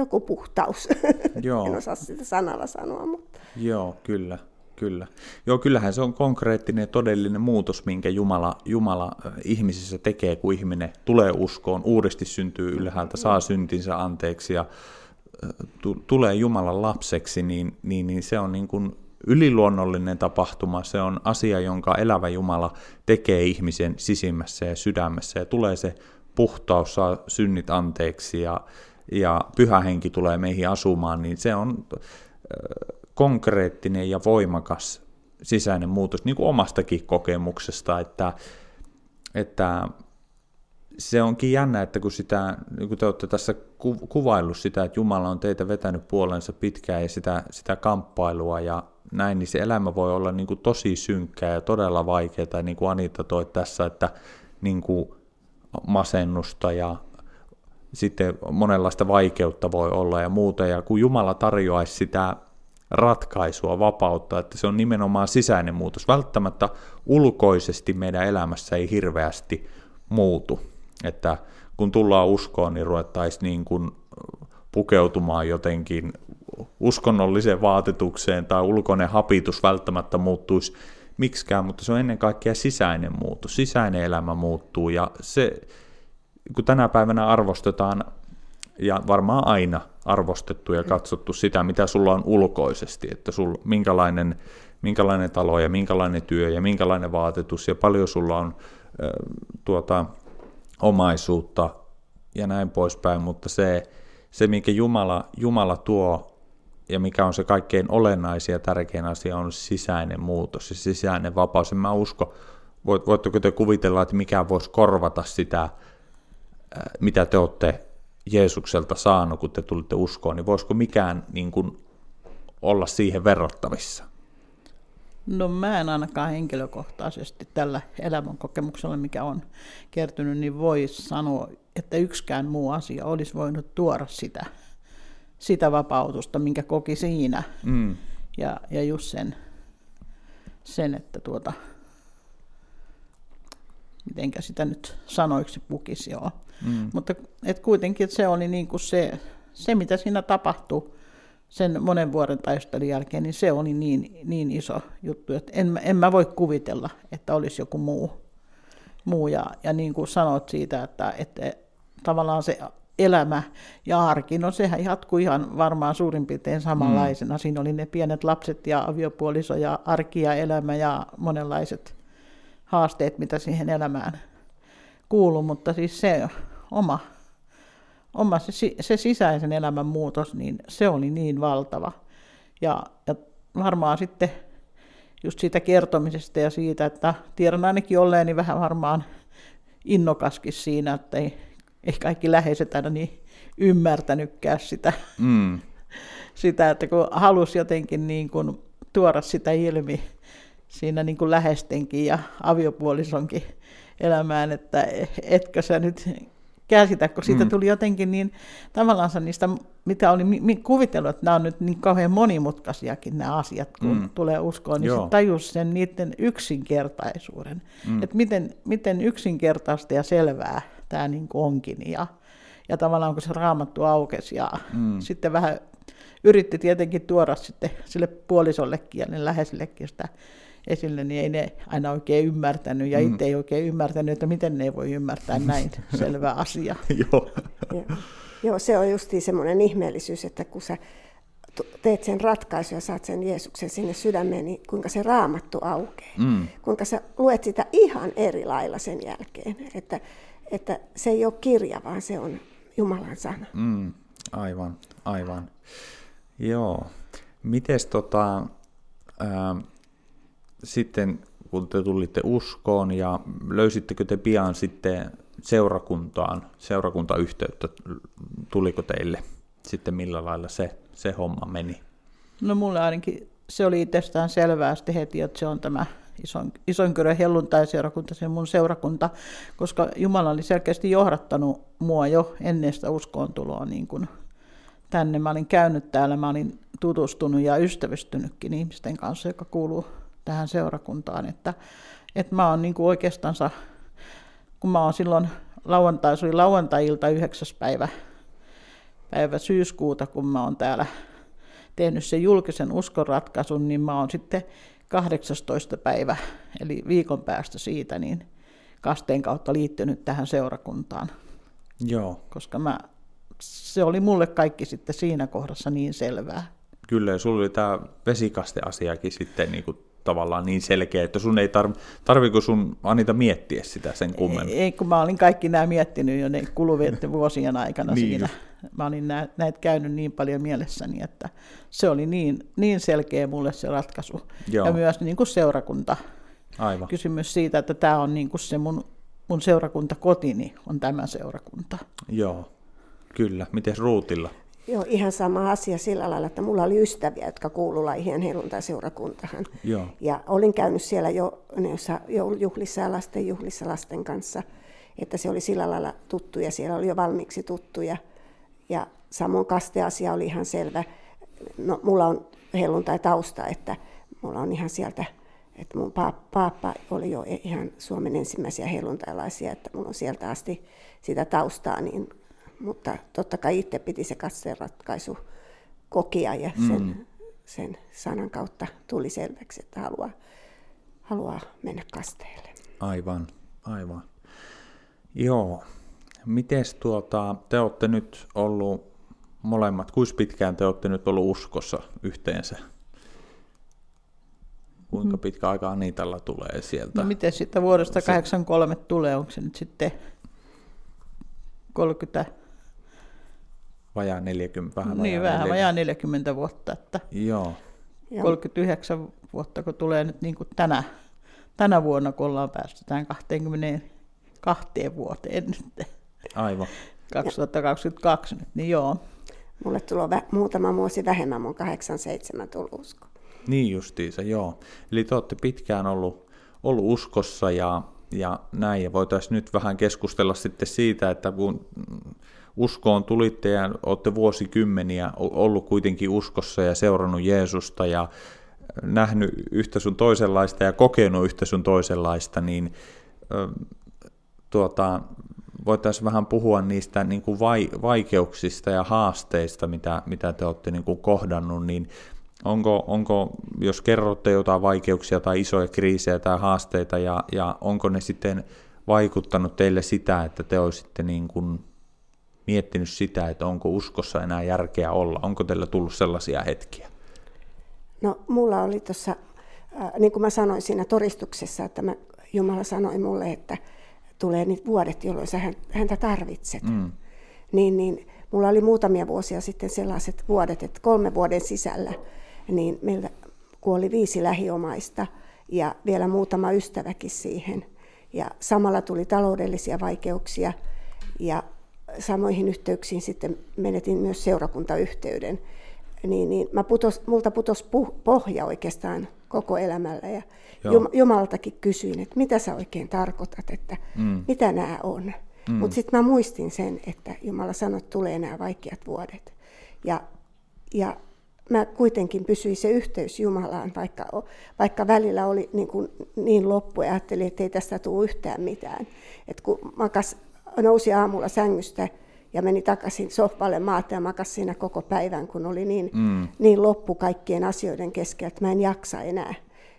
joku puhtaus. *laughs* Joo. en osaa sitä sanalla sanoa, mutta... Joo, kyllä. Kyllä. Joo, kyllähän se on konkreettinen ja todellinen muutos, minkä Jumala, Jumala ihmisissä tekee, kun ihminen tulee uskoon, uudesti syntyy ylhäältä, saa syntinsä anteeksi ja tulee Jumalan lapseksi, niin, niin, niin se on niin kuin yliluonnollinen tapahtuma, se on asia, jonka elävä Jumala tekee ihmisen sisimmässä ja sydämessä ja tulee se puhtaus, saa synnit anteeksi ja, ja pyhä henki tulee meihin asumaan, niin se on konkreettinen ja voimakas sisäinen muutos, niin kuin omastakin kokemuksesta, että, että se onkin jännä, että kun, sitä, niin kun te olette tässä kuvaillut sitä, että Jumala on teitä vetänyt puolensa pitkään ja sitä, sitä kamppailua ja näin, niin se elämä voi olla niin kuin tosi synkkää ja todella vaikeaa, niin kuin Anita toi tässä, että niin kuin masennusta ja sitten monenlaista vaikeutta voi olla ja muuta, ja kun Jumala tarjoaisi sitä ratkaisua, vapautta, että se on nimenomaan sisäinen muutos. Välttämättä ulkoisesti meidän elämässä ei hirveästi muutu, että kun tullaan uskoon, niin ruvettaisiin niin kuin pukeutumaan jotenkin uskonnolliseen vaatetukseen tai ulkoinen hapitus välttämättä muuttuisi miksikään, mutta se on ennen kaikkea sisäinen muutos, sisäinen elämä muuttuu ja se, kun tänä päivänä arvostetaan ja varmaan aina arvostettu ja katsottu sitä, mitä sulla on ulkoisesti, että sul, minkälainen, minkälainen talo ja minkälainen työ ja minkälainen vaatetus ja paljon sulla on äh, tuota, omaisuutta ja näin poispäin, mutta se, se minkä Jumala, Jumala tuo ja mikä on se kaikkein olennaisin ja tärkein asia on sisäinen muutos ja sisäinen vapaus. En mä usko, voit, voitteko te kuvitella, että mikä voisi korvata sitä, mitä te olette Jeesukselta saanut, kun te tulitte uskoon, niin voisiko mikään niin kuin, olla siihen verrattavissa? No mä en ainakaan henkilökohtaisesti tällä elämän kokemuksella, mikä on kertynyt, niin voi sanoa, että yksikään muu asia olisi voinut tuoda sitä, sitä vapautusta, minkä koki siinä. Mm. Ja, ja just sen, sen että tuota, mitenkä sitä nyt sanoiksi pukisi, joo. Mm. Mutta et kuitenkin että se oli niin kuin se, se, mitä siinä tapahtui sen monen vuoden taistelun jälkeen, niin se oli niin, niin iso juttu, että en, en mä voi kuvitella, että olisi joku muu. muu. Ja, ja niin kuin sanot siitä, että, että tavallaan se elämä ja arki, no sehän jatkuu ihan varmaan suurin piirtein samanlaisena. Mm. Siinä oli ne pienet lapset ja aviopuoliso ja arki ja elämä ja monenlaiset haasteet, mitä siihen elämään kuuluu, mutta siis se oma, oma se, se sisäisen elämän muutos, niin se oli niin valtava. Ja, ja varmaan sitten just siitä kertomisesta ja siitä, että tiedän ainakin olleeni vähän varmaan innokaskin siinä, että ei, ei kaikki läheiset aina niin ymmärtänytkään sitä, mm. *laughs* sitä että kun halusi jotenkin niin kuin tuoda sitä ilmi siinä niin kuin lähestenkin ja aviopuolisonkin elämään, että etkö sä nyt käsitä, kun siitä mm. tuli jotenkin niin tavallaan niistä, mitä oli kuvitellut, että nämä on nyt niin kauhean monimutkaisiakin nämä asiat, kun mm. tulee uskoon, niin se tajus sen niiden yksinkertaisuuden, mm. että miten, miten yksinkertaista ja selvää tämä niin kuin onkin, ja, ja tavallaan kun se raamattu aukesi, ja mm. sitten vähän yritti tietenkin tuoda sitten sille puolisollekin ja ne läheisellekin sitä esille, niin ei ne aina oikein ymmärtänyt, ja mm. itse ei oikein ymmärtänyt, että miten ne voi ymmärtää näin selvä asia. *laughs* Joo. Joo. Joo, se on justi semmoinen ihmeellisyys, että kun sä teet sen ratkaisun ja saat sen Jeesuksen sinne sydämeen, niin kuinka se raamattu aukeaa. Mm. Kuinka sä luet sitä ihan eri lailla sen jälkeen. Että, että se ei ole kirja, vaan se on Jumalan sana. Mm. Aivan, aivan. Joo. Mites tota, ää, sitten kun te tulitte uskoon ja löysittekö te pian sitten seurakuntaan, seurakuntayhteyttä, tuliko teille sitten millä lailla se, se homma meni? No mulle ainakin se oli itsestään selvää sitten heti, että se on tämä ison, Isonkyrön helluntaiseurakunta, se mun seurakunta, koska Jumala oli selkeästi johdattanut mua jo ennen sitä uskoontuloa niin kuin tänne. Mä olin käynyt täällä, mä olin tutustunut ja ystävystynytkin ihmisten kanssa, joka kuuluu tähän seurakuntaan, että, että mä oon niin kuin oikeastaan, kun mä oon silloin lauantai, se oli lauantai-ilta 9. päivä, päivä syyskuuta, kun mä oon täällä tehnyt sen julkisen uskonratkaisun, niin mä oon sitten 18. päivä, eli viikon päästä siitä, niin kasteen kautta liittynyt tähän seurakuntaan. Joo. Koska mä, se oli mulle kaikki sitten siinä kohdassa niin selvää. Kyllä, ja sulla oli tämä vesikasteasiakin sitten niin kuin tavallaan niin selkeä, että sun ei tarvi, tarviko sun Anita miettiä sitä sen kummemmin? Ei, kun mä olin kaikki nämä miettinyt jo ne kuluvien vuosien aikana niin siinä. Just. Mä olin näitä käynyt niin paljon mielessäni, että se oli niin, niin selkeä mulle se ratkaisu. Joo. Ja myös niin kuin seurakunta. Aivan. Kysymys siitä, että tämä on niin kuin se mun, mun seurakunta kotini, on tämä seurakunta. Joo, kyllä. Miten ruutilla? Joo, ihan sama asia sillä lailla, että mulla oli ystäviä, jotka kuuluivat Laihien helluntai-seurakuntaan. Joo. Ja olin käynyt siellä jo joulujuhlissa ja lastenjuhlissa lasten kanssa, että se oli sillä lailla tuttu ja siellä oli jo valmiiksi tuttuja. Ja samoin kasteasia oli ihan selvä. No, mulla on helluntai-tausta, että mulla on ihan sieltä, että mun paappa oli jo ihan Suomen ensimmäisiä helluntailaisia, että mulla on sieltä asti sitä taustaa, niin mutta totta kai itse piti se ratkaisu kokia ja sen, mm. sen sanan kautta tuli selväksi, että haluaa, haluaa mennä kasteelle. Aivan, aivan. Joo. Mites tuota, te olette nyt ollut molemmat, kuinka pitkään te olette nyt ollut uskossa yhteensä? Kuinka mm. pitkä aika Anitalla tulee sieltä? No miten sitten vuodesta 83 tulee, onko se nyt sitten 30 vajaa 40, vähän Niin, vähän 40. vajaa 40 vuotta, että Joo. 39 vuotta, kun tulee nyt niin kuin tänä, tänä vuonna, kun ollaan päästy tähän 22 vuoteen nyt. Aivan. 2022 nyt, niin joo. Mulle tulee vä- muutama vuosi vähemmän, mun 87 tullut usko. Niin justiinsa, joo. Eli te olette pitkään ollut, ollut uskossa ja, ja näin, ja voitaisiin nyt vähän keskustella sitten siitä, että kun uskoon tulitte ja olette vuosikymmeniä ollut kuitenkin uskossa ja seurannut Jeesusta ja nähnyt yhtä sun toisenlaista ja kokenut yhtä sun toisenlaista, niin tuota, voitaisiin vähän puhua niistä niin kuin vai, vaikeuksista ja haasteista, mitä, mitä te olette niin kuin kohdannut, niin onko, onko, jos kerrotte jotain vaikeuksia tai isoja kriisejä tai haasteita, ja, ja onko ne sitten vaikuttanut teille sitä, että te olisitte niin kuin miettinyt sitä, että onko uskossa enää järkeä olla? Onko teillä tullut sellaisia hetkiä? No mulla oli tuossa, äh, niin kuin mä sanoin siinä todistuksessa, että mä, Jumala sanoi mulle, että tulee niitä vuodet, jolloin sä häntä tarvitset. Mm. Niin, niin mulla oli muutamia vuosia sitten sellaiset vuodet, että kolme vuoden sisällä niin meillä kuoli viisi lähiomaista ja vielä muutama ystäväkin siihen. Ja samalla tuli taloudellisia vaikeuksia ja samoihin yhteyksiin sitten menetin myös seurakuntayhteyden. Niin, niin mä putos, multa putosi pohja oikeastaan koko elämällä ja Joo. Jumalaltakin kysyin, että mitä sä oikein tarkoitat, että mm. mitä nämä on. Mm. Mutta sitten mä muistin sen, että Jumala sanoi, että tulee nämä vaikeat vuodet. Ja, ja mä kuitenkin pysyin se yhteys Jumalaan, vaikka, vaikka välillä oli niin, kuin niin loppu ja ajattelin, että ei tästä tule yhtään mitään. Et kun makas nousi aamulla sängystä ja meni takaisin sohvalle maata ja makasi siinä koko päivän, kun oli niin, mm. niin loppu kaikkien asioiden keskellä, että mä en jaksa enää.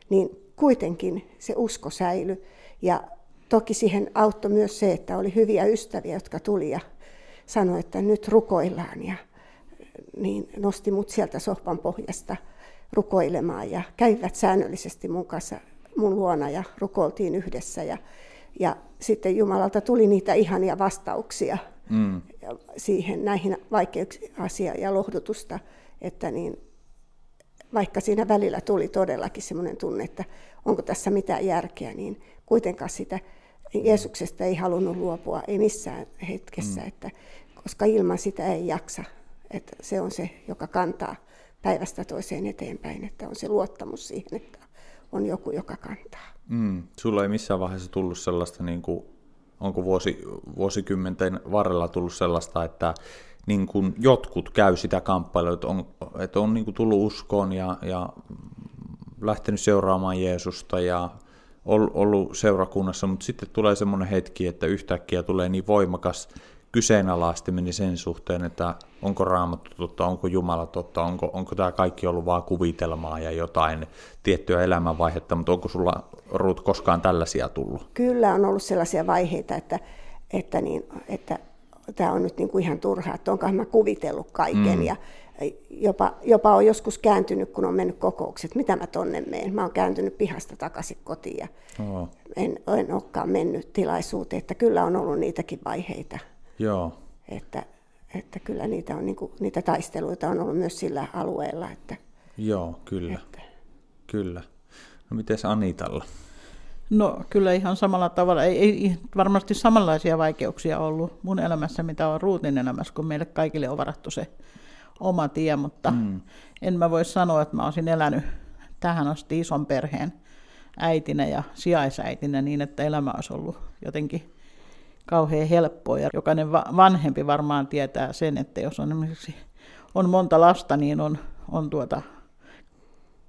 Niin kuitenkin se usko säilyi. Ja toki siihen auttoi myös se, että oli hyviä ystäviä, jotka tuli ja sanoi, että nyt rukoillaan. Ja niin nosti mut sieltä sohvan pohjasta rukoilemaan ja kävivät säännöllisesti mun kanssa mun luona ja rukoiltiin yhdessä. Ja ja sitten Jumalalta tuli niitä ihania vastauksia mm. siihen näihin vaikeuksiin asia ja lohdutusta, että niin, vaikka siinä välillä tuli todellakin semmoinen tunne, että onko tässä mitään järkeä, niin kuitenkaan sitä Jeesuksesta ei halunnut luopua, ei missään hetkessä, mm. että, koska ilman sitä ei jaksa. Että se on se, joka kantaa päivästä toiseen eteenpäin, että on se luottamus siihen, että on joku, joka kantaa. Mm. Sulla ei missään vaiheessa tullut sellaista, niin kuin, onko vuosi, vuosikymmenten varrella tullut sellaista, että niin kuin jotkut käy sitä kamppailua, että on, että on niin kuin tullut uskoon ja, ja lähtenyt seuraamaan Jeesusta ja ollut seurakunnassa, mutta sitten tulee semmoinen hetki, että yhtäkkiä tulee niin voimakas kyseenalaistaminen sen suhteen, että onko raamattu totta, onko Jumala totta, onko, onko tämä kaikki ollut vain kuvitelmaa ja jotain tiettyä elämänvaihetta, mutta onko sulla Ruut koskaan tällaisia tullut? Kyllä on ollut sellaisia vaiheita, että, että, niin, että tämä on nyt niin kuin ihan turhaa, että onkohan mä kuvitellut kaiken mm. ja jopa, jopa on joskus kääntynyt, kun on mennyt kokoukset, mitä mä tonne menen. Mä oon kääntynyt pihasta takaisin kotiin ja oh. en, en olekaan mennyt tilaisuuteen, että kyllä on ollut niitäkin vaiheita. Joo. Että, että kyllä niitä, on, niin kuin, niitä taisteluita on ollut myös sillä alueella. Että, Joo, kyllä. Että... Kyllä. No miten Anitalla? No kyllä ihan samalla tavalla. Ei, ei varmasti samanlaisia vaikeuksia ollut mun elämässä, mitä on Ruutin elämässä, kun meille kaikille on varattu se oma tie, mutta mm. en mä voi sanoa, että mä olisin elänyt tähän asti ison perheen äitinä ja sijaisäitinä niin, että elämä olisi ollut jotenkin kauhean helppoa. Ja jokainen vanhempi varmaan tietää sen, että jos on esimerkiksi on monta lasta, niin on, on tuota,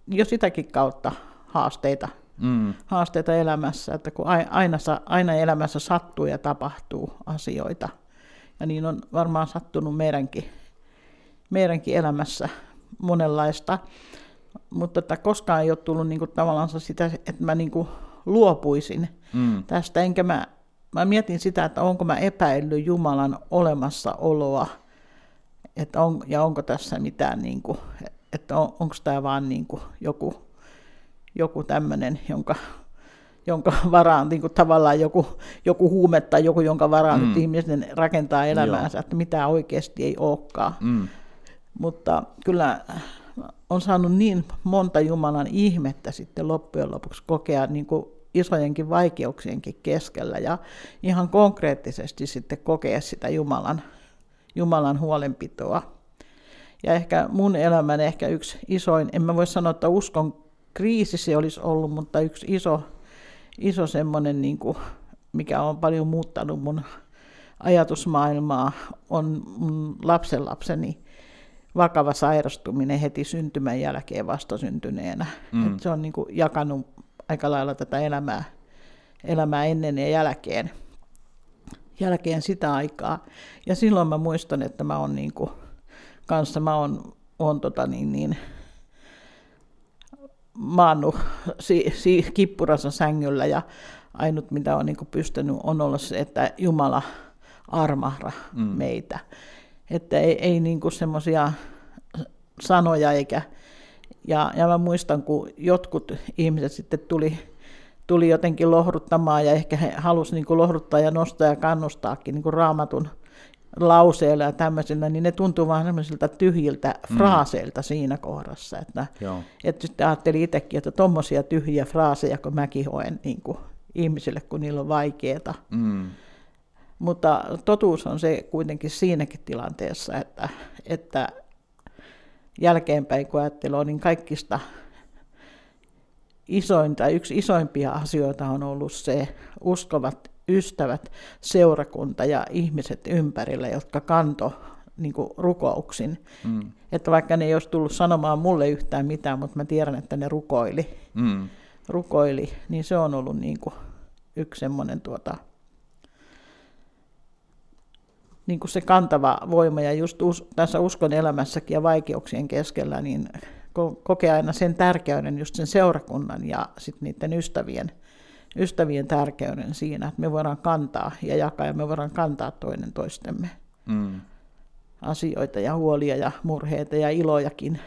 jo sitäkin kautta haasteita, mm. haasteita elämässä, että kun aina, aina elämässä sattuu ja tapahtuu asioita, ja niin on varmaan sattunut meidänkin, meidänkin elämässä monenlaista, mutta että koskaan ei ole tullut niin kuin, tavallaan sitä, että mä niin kuin, luopuisin mm. tästä, enkä mä mä mietin sitä, että onko mä epäillyt Jumalan olemassaoloa, että on, ja onko tässä mitään, niin kuin, että on, onko tämä vaan niin kuin joku, joku tämmöinen, jonka, jonka varaan niin kuin tavallaan joku, joku huume tai joku, jonka varaan mm. nyt ihmisten rakentaa elämäänsä, Joo. että mitä oikeasti ei olekaan. Mm. Mutta kyllä on saanut niin monta Jumalan ihmettä sitten loppujen lopuksi kokea niin kuin isojenkin vaikeuksienkin keskellä ja ihan konkreettisesti sitten kokea sitä Jumalan, Jumalan huolenpitoa. Ja ehkä mun elämän ehkä yksi isoin, en mä voi sanoa, että uskon kriisi se olisi ollut, mutta yksi iso, iso semmoinen, niin kuin, mikä on paljon muuttanut mun ajatusmaailmaa, on mun lapsenlapseni vakava sairastuminen heti syntymän jälkeen vastasyntyneenä. Mm. Et se on niin kuin jakanut aika lailla tätä elämää, elämää ennen ja jälkeen, jälkeen sitä aikaa. Ja silloin mä muistan, että mä oon niin kuin, kanssa mä oon, oon tota niin, niin, maannut si, si, kippurassa sängyllä ja ainut mitä on niin kuin pystynyt on olla se, että Jumala armahra mm. meitä. Että ei, ei niin semmoisia sanoja eikä, ja, ja mä muistan, kun jotkut ihmiset sitten tuli, tuli jotenkin lohduttamaan ja ehkä he halusivat niin lohduttaa ja nostaa ja kannustaakin niin raamatun lauseilla ja tämmöisillä, niin ne tuntuu vaan semmoisilta tyhjiltä mm. fraaseilta siinä kohdassa. Että, että sitten ajattelin itsekin, että tuommoisia tyhjiä fraaseja, kun mäkin hoen niin kuin ihmisille, kun niillä on vaikeaa. Mm. Mutta totuus on se kuitenkin siinäkin tilanteessa, että, että jälkeenpäin kun ajattelee, niin kaikista isoin tai yksi isoimpia asioita on ollut se uskovat ystävät, seurakunta ja ihmiset ympärillä, jotka kanto niin kuin rukouksin. Mm. Että vaikka ne ei olisi tullut sanomaan mulle yhtään mitään, mutta mä tiedän, että ne rukoili, mm. rukoili niin se on ollut niin kuin yksi semmoinen tuota, niin kuin se kantava voima ja just us, tässä uskon elämässäkin ja vaikeuksien keskellä, niin kokee aina sen tärkeyden, just sen seurakunnan ja sitten niiden ystävien, ystävien tärkeyden siinä, että me voidaan kantaa ja jakaa ja me voidaan kantaa toinen toistemme mm. asioita ja huolia ja murheita ja ilojakin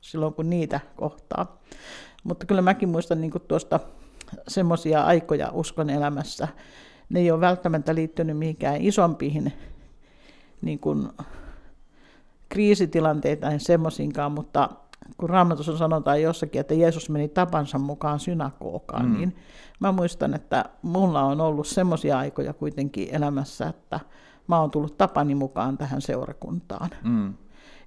silloin, kun niitä kohtaa. Mutta kyllä mäkin muistan niin tuosta semmoisia aikoja uskon elämässä, ne ei ole välttämättä liittynyt mihinkään isompiin niin kuin kriisitilanteita en semmoisinkaan, mutta kun Raamatussa sanotaan jossakin, että Jeesus meni tapansa mukaan synagogaan, mm. niin mä muistan, että mulla on ollut semmoisia aikoja kuitenkin elämässä, että mä oon tullut tapani mukaan tähän seurakuntaan. Mm.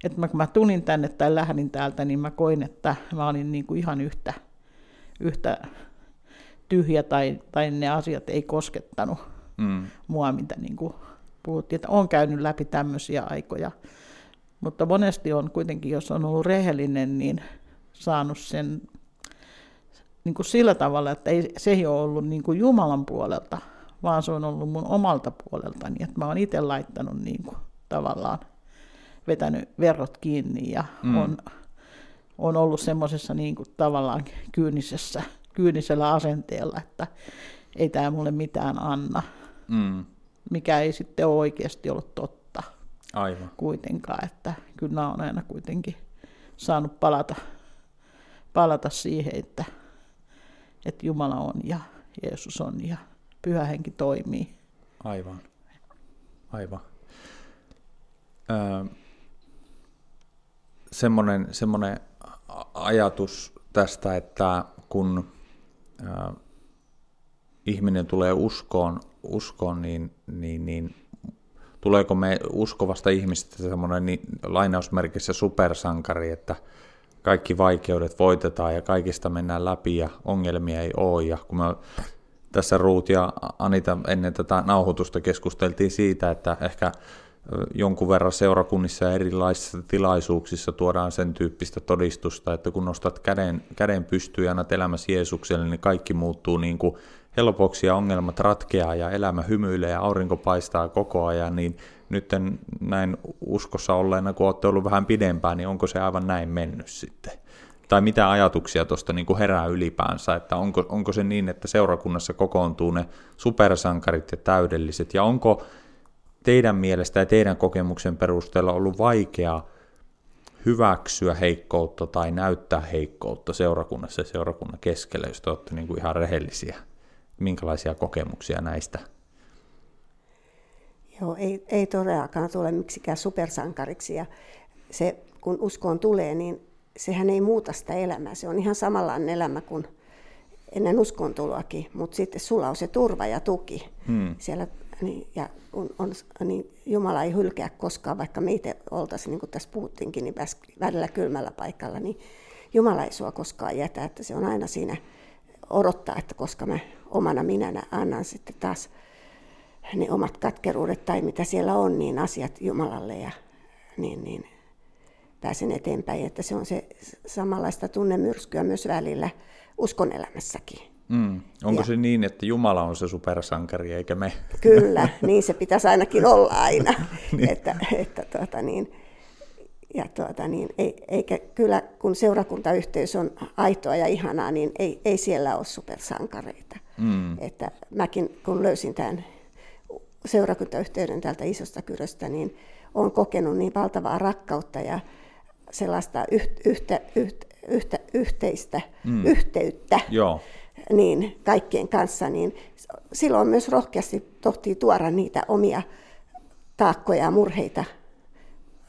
että mä, kun mä tulin tänne tai lähdin täältä, niin mä koin, että mä olin niin kuin ihan yhtä, yhtä tyhjä tai, tai ne asiat ei koskettanut mm. mua, mitä niin kuin puhuttiin, että on käynyt läpi tämmöisiä aikoja. Mutta monesti on kuitenkin, jos on ollut rehellinen, niin saanut sen niin kuin sillä tavalla, että ei, se ei ole ollut niin kuin Jumalan puolelta, vaan se on ollut mun omalta puoleltani, että mä oon itse laittanut niin kuin, tavallaan, vetänyt verot kiinni ja mm. on, on ollut semmoisessa niin kuin, tavallaan kyynisessä, kyynisellä asenteella, että ei tämä mulle mitään anna, mm. Mikä ei sitten ole oikeasti ollut totta Aivan. kuitenkaan, että kyllä mä oon aina kuitenkin saanut palata, palata siihen, että, että Jumala on ja Jeesus on ja pyhä henki toimii. Aivan. Aivan. Öö, semmoinen, semmoinen ajatus tästä, että kun öö, ihminen tulee uskoon, uskoon niin, niin, niin tuleeko me uskovasta ihmistä semmoinen niin, lainausmerkissä supersankari, että kaikki vaikeudet voitetaan ja kaikista mennään läpi ja ongelmia ei ole. Ja kun me tässä Ruut ja Anita ennen tätä nauhoitusta keskusteltiin siitä, että ehkä jonkun verran seurakunnissa ja erilaisissa tilaisuuksissa tuodaan sen tyyppistä todistusta, että kun nostat käden, käden pystyyn ja annat elämäsi Jeesukselle, niin kaikki muuttuu niin kuin helpoksi ja ongelmat ratkeaa ja elämä hymyilee ja aurinko paistaa koko ajan, niin nyt näin uskossa olleena, kun olette ollut vähän pidempään, niin onko se aivan näin mennyt sitten? Tai mitä ajatuksia tuosta niin herää ylipäänsä, että onko, onko se niin, että seurakunnassa kokoontuu ne supersankarit ja täydelliset, ja onko teidän mielestä ja teidän kokemuksen perusteella ollut vaikea hyväksyä heikkoutta tai näyttää heikkoutta seurakunnassa ja seurakunnan keskellä, jos te olette niin kuin ihan rehellisiä? Minkälaisia kokemuksia näistä? Joo, ei, ei todellakaan tule miksikään supersankariksi. Ja se, kun uskoon tulee, niin sehän ei muuta sitä elämää. Se on ihan samanlainen elämä kuin ennen uskontuloakin, mutta sitten sulla on se turva ja tuki hmm. siellä. Niin, ja on, on, niin Jumala ei hylkää koskaan, vaikka me itse oltaisiin, niin kuin tässä puhuttiinkin, niin välillä kylmällä paikalla, niin Jumala ei sua koskaan jätä, että se on aina siinä odottaa, että koska mä omana minänä annan sitten taas ne omat katkeruudet tai mitä siellä on, niin asiat Jumalalle ja niin, niin pääsen eteenpäin. Että se on se samanlaista tunnemyrskyä myös välillä uskonelämässäkin. Mm. Onko ja, se niin, että Jumala on se supersankari eikä me? Kyllä, niin se pitäisi ainakin olla aina. *laughs* niin. että, että, tuota, niin, ja tuota, niin, ei, eikä kyllä, kun seurakuntayhteys on aitoa ja ihanaa, niin ei, ei siellä ole supersankareita. Mm. Että mäkin, kun löysin tämän seurakuntayhteyden täältä isosta kyröstä, niin olen kokenut niin valtavaa rakkautta ja sellaista yhtä, yhtä, yhtä, yhteistä mm. yhteyttä Joo. Niin, kaikkien kanssa, niin silloin myös rohkeasti tohtii tuoda niitä omia taakkoja ja murheita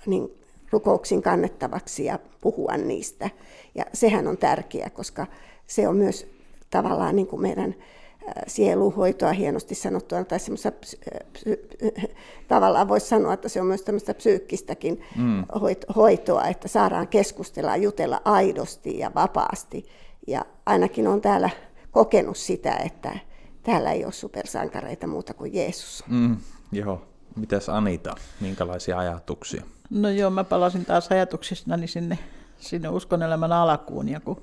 niin rukouksin kannettavaksi ja puhua niistä. Ja sehän on tärkeää, koska se on myös tavallaan niin kuin meidän sieluhoitoa hienosti sanottuna, tai semmoista *laughs* tavallaan voisi sanoa, että se on myös tämmöistä psyykkistäkin mm. hoitoa, että saadaan keskustella, jutella aidosti ja vapaasti. Ja ainakin on täällä kokenut sitä, että täällä ei ole supersankareita muuta kuin Jeesus. Mm, joo. Mitäs Anita, minkälaisia ajatuksia? No joo, mä palasin taas ajatuksistani sinne, sinne uskonelämän alkuun, ja kun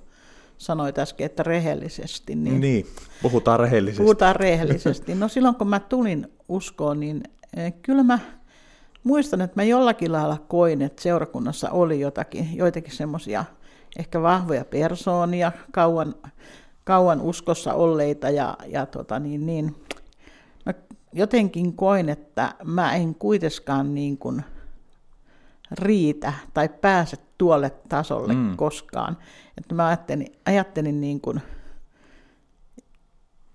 sanoit äsken, että rehellisesti. Niin, niin, puhutaan rehellisesti. Puhutaan rehellisesti. No silloin kun mä tulin uskoon, niin eh, kyllä mä muistan, että mä jollakin lailla koin, että seurakunnassa oli jotakin, joitakin semmoisia ehkä vahvoja persoonia, kauan, kauan uskossa olleita ja, ja tota niin, niin, jotenkin koin, että mä en kuitenkaan niin kuin riitä tai pääse tuolle tasolle mm. koskaan. Että mä ajattelin, ajattelin niin kuin,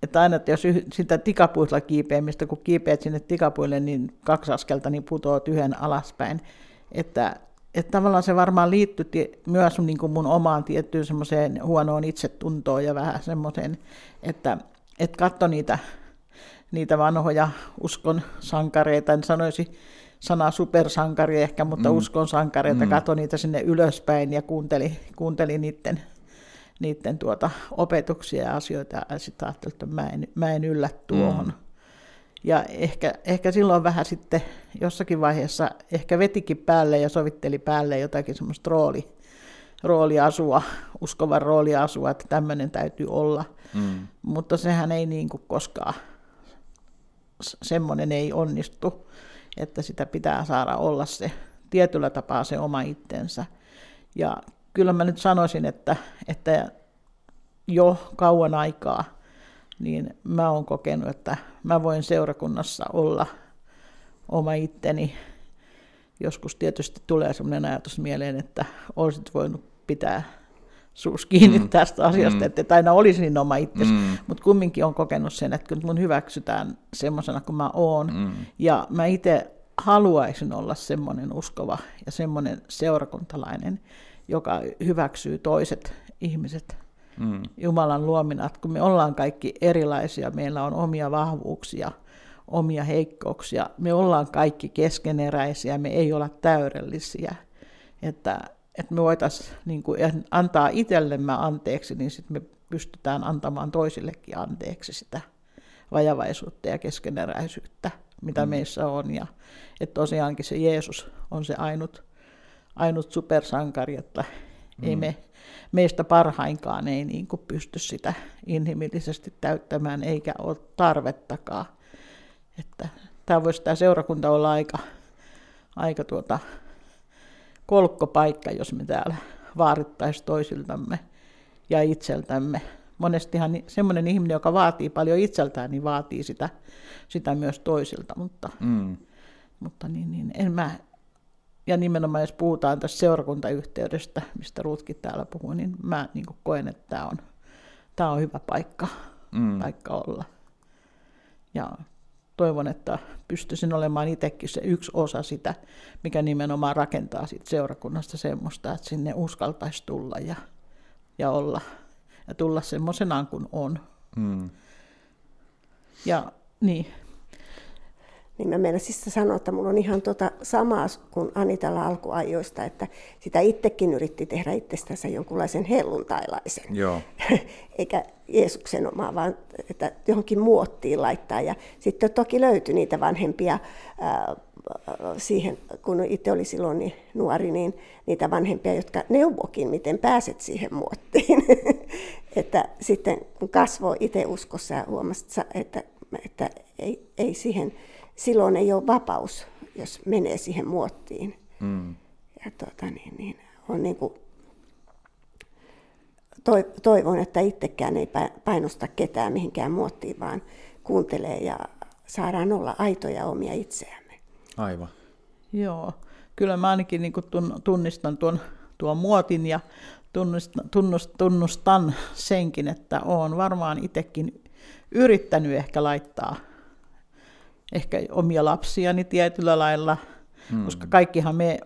että aina, että jos sitä tikapuilla kiipeämistä, kun kiipeät sinne tikapuille, niin kaksi askelta niin putoo yhden alaspäin. Että, että tavallaan se varmaan liittyy myös niin kuin mun omaan tiettyyn semmoiseen huonoon itsetuntoon ja vähän semmoiseen, että, että katso niitä, niitä vanhoja uskon sankareita, en sanoisi sana supersankari ehkä, mutta mm. uskon sankari, että mm. katsoi niitä sinne ylöspäin ja kuunteli, kuunteli niiden, niiden tuota opetuksia ja asioita ja sitten ajattelin, että mä en, mä en yllä tuohon. Mm. Ja ehkä, ehkä silloin vähän sitten jossakin vaiheessa ehkä vetikin päälle ja sovitteli päälle jotakin semmoista rooli, rooliasua, uskovan rooliasua, että tämmöinen täytyy olla. Mm. Mutta sehän ei niin kuin koskaan, semmoinen ei onnistu, että sitä pitää saada olla se tietyllä tapaa se oma itsensä. Ja kyllä mä nyt sanoisin, että, että jo kauan aikaa niin mä oon kokenut, että mä voin seurakunnassa olla oma itteni. Joskus tietysti tulee sellainen ajatus mieleen, että olisit voinut pitää suus kiinni mm. tästä asiasta, mm. että et aina olisi niin oma itsesi, mm. mutta kumminkin on kokenut sen, että kyllä mun hyväksytään semmoisena kuin mä oon, mm. ja mä itse haluaisin olla semmoinen uskova ja semmoinen seurakuntalainen, joka hyväksyy toiset ihmiset mm. Jumalan luomina, että kun me ollaan kaikki erilaisia, meillä on omia vahvuuksia, omia heikkouksia, me ollaan kaikki keskeneräisiä, me ei olla täydellisiä, että, että me voitaisiin niin kuin, antaa itsellemme anteeksi, niin sitten me pystytään antamaan toisillekin anteeksi sitä vajavaisuutta ja keskeneräisyyttä, mitä mm. meissä on. Ja että tosiaankin se Jeesus on se ainut, ainut supersankari, että mm. ei me meistä parhainkaan ei niin kuin pysty sitä inhimillisesti täyttämään, eikä ole tarvettakaan. Että tämä voisi tämä seurakunta olla aika, aika tuota, kolkkopaikka, jos me täällä vaarittaisiin toisiltamme ja itseltämme. Monestihan semmoinen ihminen, joka vaatii paljon itseltään, niin vaatii sitä, sitä myös toisilta, mutta, mm. mutta niin, niin, en mä ja nimenomaan jos puhutaan tästä seurakuntayhteydestä, mistä Ruutkin täällä puhuu, niin mä niin koen, että tämä on, tämä on hyvä paikka, mm. paikka olla. Ja toivon, että pystyisin olemaan itsekin se yksi osa sitä, mikä nimenomaan rakentaa siitä seurakunnasta semmoista, että sinne uskaltaisi tulla ja, ja olla ja tulla semmoisenaan kuin on. Mm. Ja niin, niin mä meinasin sanoa, että mulla on ihan tota samaa kuin Anitalla alkuajoista, että sitä itsekin yritti tehdä itsestänsä jonkunlaisen helluntailaisen. Joo. *laughs* Eikä Jeesuksen omaa, vaan että johonkin muottiin laittaa. Ja sitten toki löytyi niitä vanhempia ää, siihen, kun itse oli silloin niin nuori, niin niitä vanhempia, jotka neuvokin, miten pääset siihen muottiin. *laughs* että sitten kun kasvoi itse uskossa ja huomasi, että, että ei, ei siihen silloin ei ole vapaus, jos menee siihen muottiin. Mm. Ja tuota, niin, niin, on niin kuin, toivon, että itsekään ei painosta ketään mihinkään muottiin, vaan kuuntelee ja saadaan olla aitoja omia itseämme. Aivan. Joo, kyllä mä ainakin niin kuin tunnistan tuon, tuon muotin ja tunnustan, tunnustan senkin, että olen varmaan itsekin yrittänyt ehkä laittaa ehkä omia lapsiani tietyllä lailla, hmm. koska kaikkihan me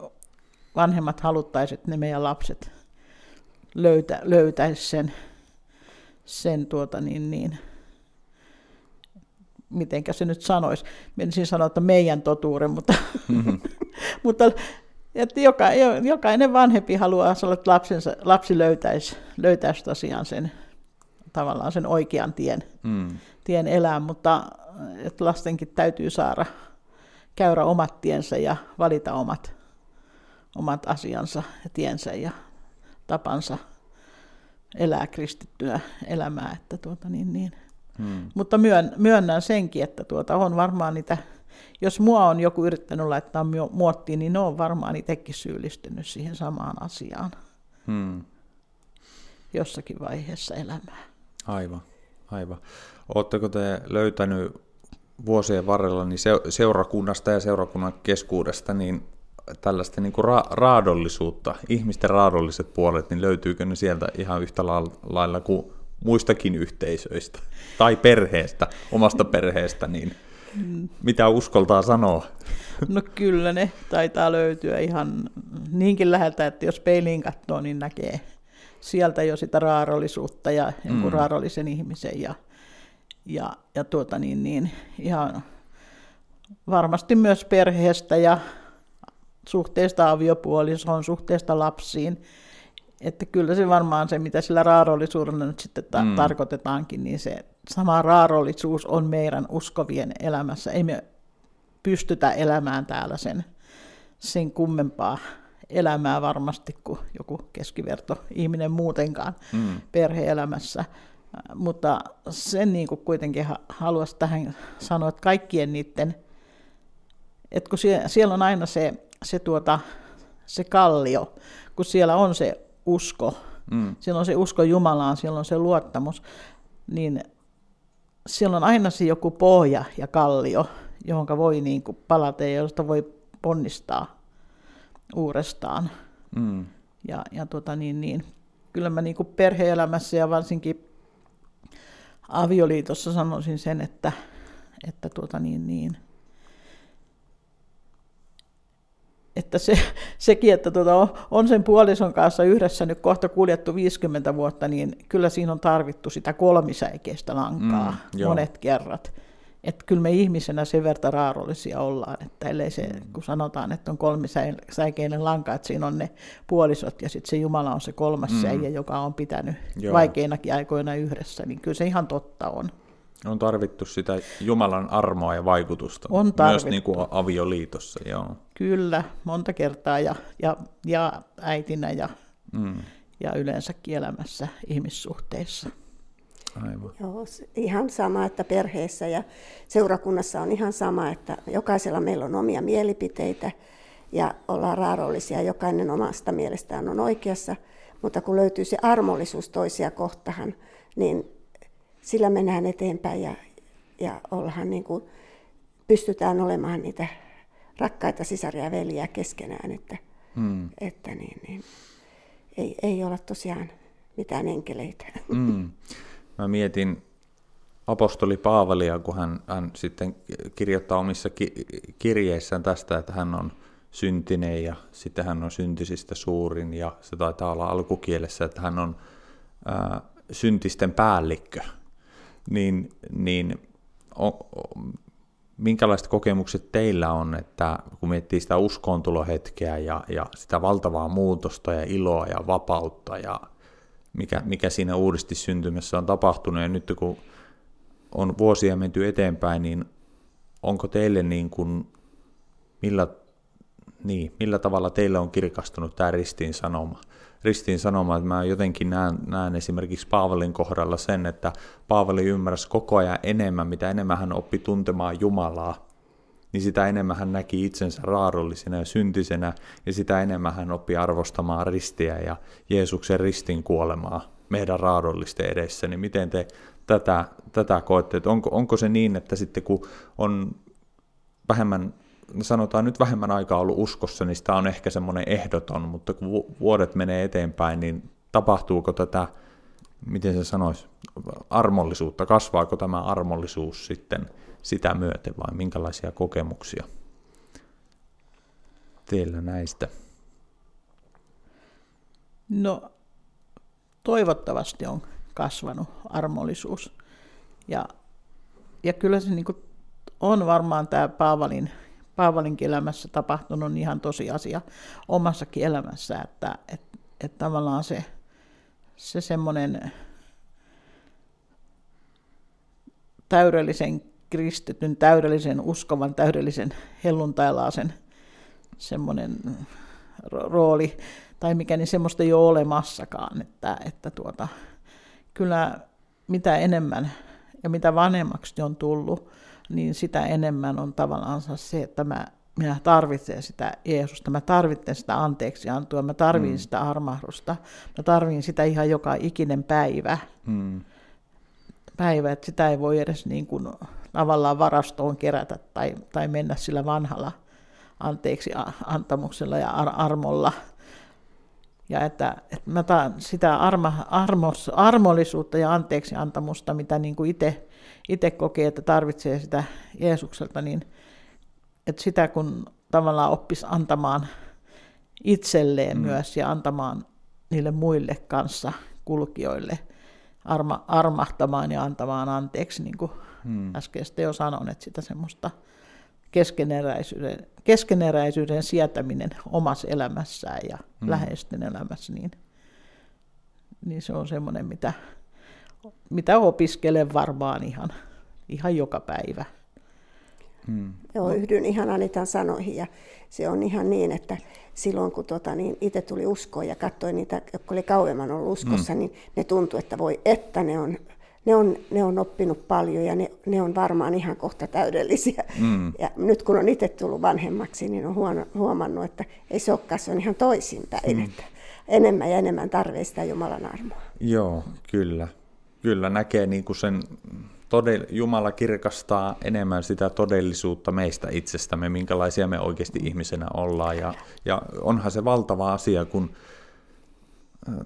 vanhemmat haluttaisiin, että ne meidän lapset löytä, löytäisi sen, sen tuota niin, niin, mitenkä se nyt sanoisi, menisin sanoa, että meidän totuuden, mutta, mm-hmm. *laughs* mutta että joka, jokainen vanhempi haluaa, että lapsensa, lapsi löytäisi, löytäisi tosiaan sen, tavallaan sen oikean tien, mm. tien elää, mutta että lastenkin täytyy saada käydä omat tiensä ja valita omat, omat asiansa ja tiensä ja tapansa elää kristittyä elämää. Että tuota, niin, niin. Hmm. Mutta myön, myönnän senkin, että tuota, on varmaan niitä, jos mua on joku yrittänyt laittaa muottiin, niin ne on varmaan itsekin syyllistynyt siihen samaan asiaan. Hmm. Jossakin vaiheessa elämää. Aivan, aivan. Oletteko te löytänyt vuosien varrella niin seurakunnasta ja seurakunnan keskuudesta niin tällaista niin kuin ra- raadollisuutta, ihmisten raadolliset puolet, niin löytyykö ne sieltä ihan yhtä lailla kuin muistakin yhteisöistä tai perheestä, omasta perheestä, niin mitä uskoltaa sanoa? No kyllä ne taitaa löytyä ihan niinkin läheltä, että jos peiliin katsoo, niin näkee sieltä jo sitä raadollisuutta ja jonkun mm. raadollisen ihmisen ja ja, ja tuota niin, niin ihan varmasti myös perheestä ja suhteesta aviopuolisoon, suhteesta lapsiin. Että kyllä se varmaan se, mitä sillä raarollisuudella nyt sitten ta- mm. tarkoitetaankin, niin se sama raarollisuus on meidän uskovien elämässä. Ei me pystytä elämään täällä sen, sen kummempaa elämää varmasti kuin joku keskiverto ihminen muutenkaan mm. perheelämässä. Mutta sen niin kuin kuitenkin haluaisin tähän sanoa, että kaikkien niiden, että kun siellä on aina se, se, tuota, se kallio, kun siellä on se usko, mm. siellä on se usko Jumalaan, siellä on se luottamus, niin siellä on aina se joku pohja ja kallio, johon voi niin kuin palata ja josta voi ponnistaa uudestaan. Mm. Ja, ja tota niin, niin, kyllä mä niin kuin perhe-elämässä ja varsinkin avioliitossa sanoisin sen, että, että tuota niin, niin, että se, sekin, että tuota on, on sen puolison kanssa yhdessä nyt kohta kuljettu 50 vuotta, niin kyllä siinä on tarvittu sitä kolmisäikeistä lankaa mm, monet kerrat. Että kyllä me ihmisenä sen verran raarollisia ollaan, että ellei se, mm. kun sanotaan, että on kolmisäikeinen lanka, että siinä on ne puolisot ja sitten se Jumala on se kolmas mm. säijä, joka on pitänyt Joo. vaikeinakin aikoina yhdessä, niin kyllä se ihan totta on. On tarvittu sitä Jumalan armoa ja vaikutusta. On tarvittu. Myös niin kuin avioliitossa, joo. Kyllä, monta kertaa ja, ja, ja äitinä ja, mm. ja yleensäkin elämässä ihmissuhteissa. Aivan. Joo, ihan sama, että perheessä ja seurakunnassa on ihan sama, että jokaisella meillä on omia mielipiteitä ja ollaan raarollisia, jokainen omasta mielestään on oikeassa, mutta kun löytyy se armollisuus toisia kohtahan, niin sillä mennään eteenpäin ja, ja ollaan niin kuin, pystytään olemaan niitä rakkaita sisaria ja veljiä keskenään, että, hmm. että niin, niin, ei, ei olla tosiaan mitään enkeleitä. Hmm. Mä mietin apostoli Paavalia, kun hän, hän sitten kirjoittaa omissa ki- kirjeissään tästä, että hän on syntinen ja sitten hän on syntisistä suurin ja se taitaa olla alkukielessä, että hän on ää, syntisten päällikkö. Niin, niin o, o, minkälaiset kokemukset teillä on, että kun miettii sitä uskoontulohetkeä ja, ja sitä valtavaa muutosta ja iloa ja vapautta ja mikä, mikä siinä uudesti syntymässä on tapahtunut, ja nyt kun on vuosia menty eteenpäin, niin onko teille niin kuin, millä, niin, millä tavalla teille on kirkastunut tämä ristiin sanoma? Ristiin sanoma, että mä jotenkin näen, näen esimerkiksi Paavalin kohdalla sen, että Paavali ymmärsi koko ajan enemmän, mitä enemmän hän oppi tuntemaan Jumalaa, niin sitä enemmän hän näki itsensä raadollisena ja syntisenä, ja sitä enemmän hän oppi arvostamaan ristiä ja Jeesuksen ristin kuolemaa meidän raadollisten edessä. Niin miten te tätä, tätä koette, että onko, onko se niin, että sitten kun on vähemmän, sanotaan nyt vähemmän aikaa ollut uskossa, niin sitä on ehkä semmoinen ehdoton, mutta kun vuodet menee eteenpäin, niin tapahtuuko tätä, miten se sanoisi, armollisuutta, kasvaako tämä armollisuus sitten sitä myöten vai minkälaisia kokemuksia teillä näistä? No toivottavasti on kasvanut armollisuus. Ja, ja kyllä se niin on varmaan tämä Paavalin, Paavalin elämässä tapahtunut ihan tosiasia omassakin elämässä, että, että, että tavallaan se, se semmoinen täydellisen kristityn, täydellisen uskovan, täydellisen helluntailaisen semmoinen rooli, tai mikä niin semmoista ei ole olemassakaan, että, että tuota, kyllä mitä enemmän ja mitä vanhemmaksi on tullut, niin sitä enemmän on tavallaan se, että mä, minä tarvitsen sitä Jeesusta, mä tarvitsen sitä anteeksiantoa, mä tarvitsen mm. sitä armahdusta, mä tarvitsen sitä ihan joka ikinen päivä. Mm. Päivä, että sitä ei voi edes niin kuin tavallaan varastoon kerätä tai, tai mennä sillä vanhalla anteeksi antamuksella ja ar- armolla. Ja että, että mä taan sitä arma, armos, armollisuutta ja anteeksi antamusta, mitä niin kuin itse kokee, että tarvitsee sitä Jeesukselta, niin että sitä kun tavallaan oppisi antamaan itselleen mm. myös ja antamaan niille muille kanssa kulkijoille, arma, armahtamaan ja antamaan anteeksi, niin kuin hmm. äsken jo sanoin, että sitä semmoista keskeneräisyyden, keskeneräisyyden sietäminen omassa elämässään ja mm. läheisten elämässä, niin, niin se on semmoinen, mitä, mitä opiskelen varmaan ihan, ihan joka päivä. Hmm. Joo, yhdyn ihan Anitan sanoihin ja se on ihan niin, että silloin kun tota, niin itse tuli uskoon ja katsoin niitä, jotka oli kauemman ollut uskossa, hmm. niin ne tuntui, että voi että ne on, ne on, ne on oppinut paljon ja ne, ne on varmaan ihan kohta täydellisiä. Hmm. Ja nyt kun on itse tullut vanhemmaksi, niin on huono, huomannut, että ei se olekaan, se on ihan toisinpäin, hmm. että enemmän ja enemmän tarvitsee sitä Jumalan armoa. Joo, kyllä. Kyllä näkee niin kuin sen todell- Jumala kirkastaa enemmän sitä todellisuutta meistä itsestämme, minkälaisia me oikeasti ihmisenä ollaan. Ja, ja onhan se valtava asia, kun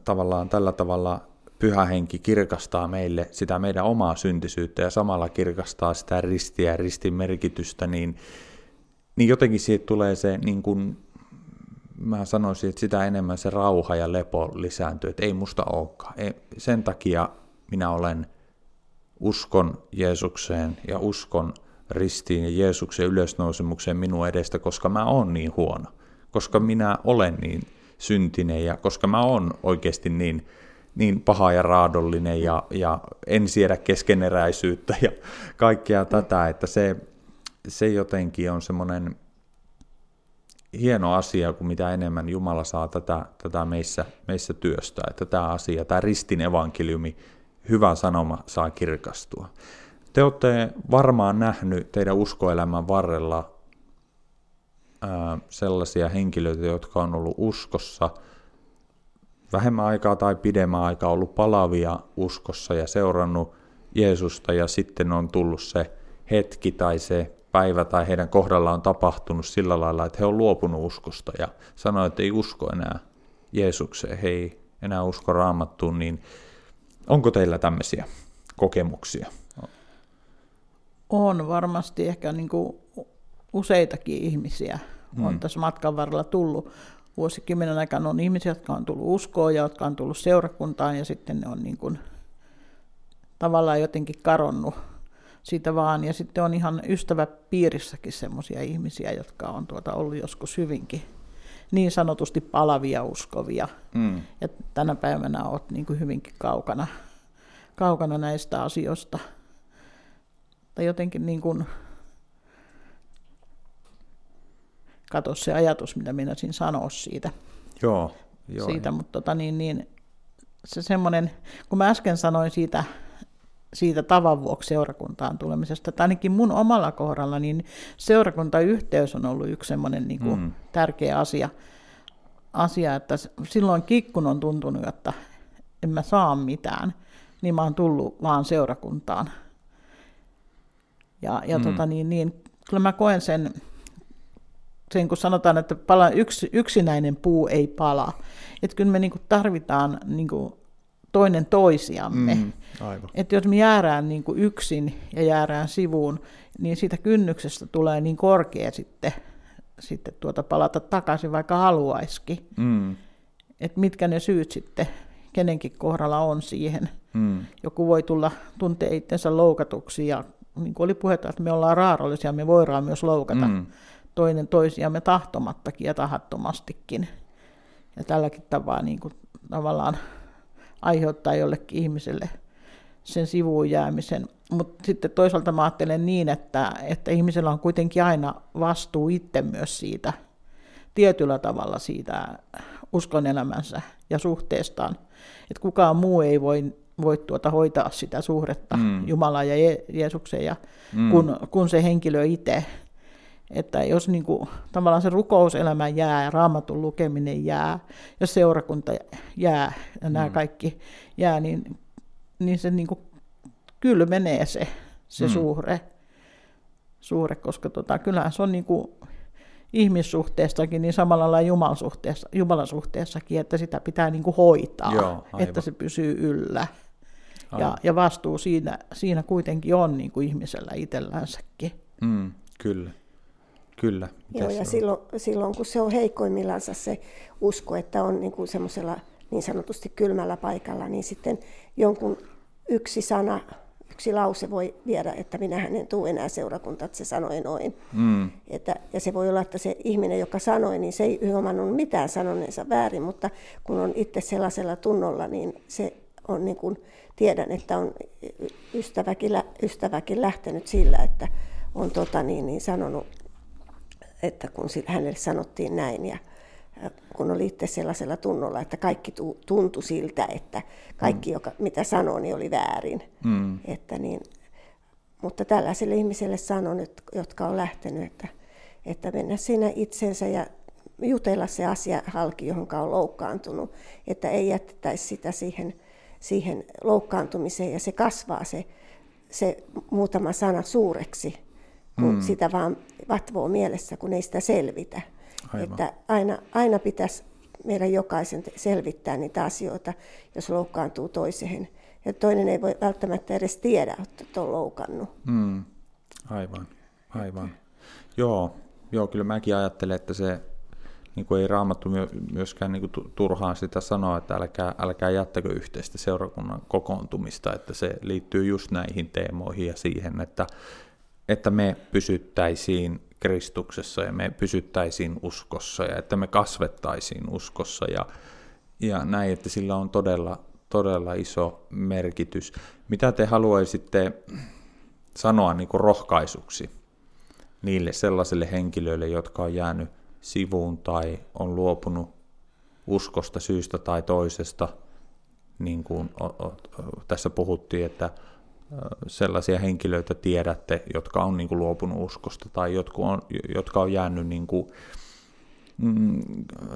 tavallaan tällä tavalla pyhä henki kirkastaa meille sitä meidän omaa syntisyyttä ja samalla kirkastaa sitä ristiä ja ristin merkitystä, niin, niin jotenkin siitä tulee se, niin kuin, mä sanoisin, että sitä enemmän se rauha ja lepo lisääntyy, että ei musta olekaan. Ei, sen takia minä olen uskon Jeesukseen ja uskon ristiin ja Jeesuksen ylösnousemukseen minun edestä, koska mä oon niin huono, koska minä olen niin syntinen ja koska mä oon oikeasti niin, niin paha ja raadollinen ja, ja en siedä keskeneräisyyttä ja kaikkea tätä, että se, se jotenkin on semmoinen hieno asia, kun mitä enemmän Jumala saa tätä, tätä meissä, meissä työstää, että tämä asia, tämä ristin evankeliumi, hyvä sanoma saa kirkastua. Te olette varmaan nähnyt teidän uskoelämän varrella ää, sellaisia henkilöitä, jotka on ollut uskossa vähemmän aikaa tai pidemmän aikaa ollut palavia uskossa ja seurannut Jeesusta ja sitten on tullut se hetki tai se päivä tai heidän kohdallaan on tapahtunut sillä lailla, että he on luopunut uskosta ja sanoo, että ei usko enää Jeesukseen, he ei enää usko raamattuun, niin Onko teillä tämmöisiä kokemuksia? On varmasti ehkä niin kuin useitakin ihmisiä on hmm. tässä matkan varrella tullut. Vuosikymmenen aikana on ihmisiä, jotka on tullut uskoon ja jotka on tullut seurakuntaan ja sitten ne on niin kuin tavallaan jotenkin karonnut siitä vaan. Ja sitten on ihan ystäväpiirissäkin sellaisia ihmisiä, jotka on tuota ollut joskus hyvinkin niin sanotusti palavia uskovia. Mm. Ja tänä päivänä olet niin kuin hyvinkin kaukana, kaukana näistä asioista. Tai jotenkin niin kuin, kato se ajatus, mitä minä siinä sanoa siitä. Joo, joo. Siitä, mutta tota, niin, niin, se semmoinen, kun mä äsken sanoin siitä siitä tavan vuoksi seurakuntaan tulemisesta. Tai ainakin mun omalla kohdalla, niin seurakuntayhteys on ollut yksi semmoinen niin kuin mm. tärkeä asia, asia, että silloin kikkun on tuntunut, että en mä saa mitään, niin mä oon tullut vaan seurakuntaan. Ja, ja mm. tota, niin, niin, kyllä mä koen sen, sen kun sanotaan, että pala, yks, yksinäinen puu ei pala. Että kyllä me niin kuin tarvitaan niin kuin toinen toisiamme. Mm, Että jos me jäädään niin kuin yksin ja jäädään sivuun, niin siitä kynnyksestä tulee niin korkea sitten, sitten tuota palata takaisin, vaikka haluaisikin. Mm. Että mitkä ne syyt sitten kenenkin kohdalla on siihen. Mm. Joku voi tulla tuntea itsensä loukatuksi ja niin kuin oli puhetta, että me ollaan raarollisia, me voidaan myös loukata mm. Toinen toisiamme tahtomattakin ja tahattomastikin. Ja tälläkin tavalla niin kuin, tavallaan aiheuttaa jollekin ihmiselle sen sivuun jäämisen. Mutta sitten toisaalta mä ajattelen niin, että, että ihmisellä on kuitenkin aina vastuu itse myös siitä tietyllä tavalla siitä uskon elämänsä ja suhteestaan. Että kukaan muu ei voi, voi tuota hoitaa sitä suhdetta mm. Jumalaan ja Je- Jeesukseen, ja mm. kun, kun se henkilö itse. Että jos niin kuin, tavallaan se rukouselämä jää ja raamatun lukeminen jää ja seurakunta jää ja nämä mm. kaikki jää, niin, niin se niin kuin, kylmenee se, se mm. suhde, suhde, koska tota, kyllähän se on niin kuin, ihmissuhteessakin, niin samalla lailla Jumalan, suhteessa, Jumalan suhteessakin, että sitä pitää niin kuin hoitaa, Joo, että se pysyy yllä. Ja, ja vastuu siinä, siinä kuitenkin on niin kuin ihmisellä itsellänsäkin. Mm, kyllä. Kyllä. Joo, ja silloin, silloin, kun se on heikoimmillaan se usko, että on niin kuin semmoisella niin sanotusti kylmällä paikalla, niin sitten jonkun yksi sana, yksi lause voi viedä, että minähän en tule enää seurakuntaan, että se sanoi noin. Mm. Että, ja se voi olla, että se ihminen, joka sanoi, niin se ei huomannut mitään sanoneensa väärin, mutta kun on itse sellaisella tunnolla, niin se on niin kuin, tiedän, että on ystäväkin, ystäväkin lähtenyt sillä, että on tota niin, niin sanonut, että kun hänelle sanottiin näin ja kun oli itse sellaisella tunnolla, että kaikki tuntui siltä, että kaikki, mm. joka, mitä sanoi, niin oli väärin. Mm. Että niin, mutta tällaisille ihmisille sanon, jotka on lähtenyt, että, että mennä siinä itsensä ja jutella se asia halki, johon on loukkaantunut, että ei jätettäisi sitä siihen, siihen loukkaantumiseen ja se kasvaa se, se muutama sana suureksi, kun mm. sitä vaan vatvoo mielessä, kun ei sitä selvitä. Aivan. Että aina, aina pitäisi meidän jokaisen selvittää niitä asioita, jos loukkaantuu toiseen. Ja toinen ei voi välttämättä edes tiedä, että on loukannut. Mm. Aivan, aivan. Joo, joo, kyllä mäkin ajattelen, että se niin kuin ei raamattu myöskään niin kuin turhaan sitä sanoa, että älkää, älkää jättäkö yhteistä seurakunnan kokoontumista, että se liittyy just näihin teemoihin ja siihen, että, että me pysyttäisiin Kristuksessa ja me pysyttäisiin uskossa ja että me kasvettaisiin uskossa ja, ja näin, että sillä on todella, todella iso merkitys. Mitä te haluaisitte sanoa niin kuin rohkaisuksi niille sellaisille henkilöille, jotka on jäänyt sivuun tai on luopunut uskosta syystä tai toisesta, niin kuin tässä puhuttiin, että sellaisia henkilöitä tiedätte, jotka on niin kuin luopunut uskosta tai jotka on, jotka on jäänyt niin kuin, mm,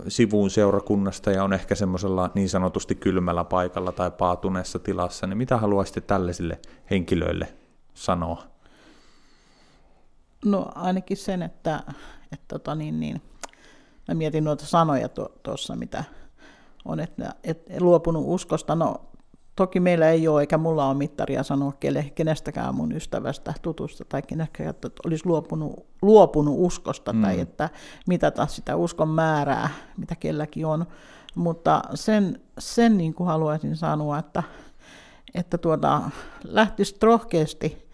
sivuun seurakunnasta ja on ehkä semmoisella niin sanotusti kylmällä paikalla tai paatuneessa tilassa, niin mitä haluaisitte tällaisille henkilöille sanoa? No ainakin sen, että, että tota niin, niin, mä mietin noita sanoja tuossa, mitä on, että, että luopunut uskosta, no Toki meillä ei ole, eikä mulla ole mittaria sanoa kelle, kenestäkään mun ystävästä, tutusta tai kenestäkään, että olisi luopunut, luopunut uskosta mm. tai että mitata sitä uskon määrää, mitä kelläkin on. Mutta sen, sen niin kuin haluaisin sanoa, että, että tuota, lähtisi rohkeasti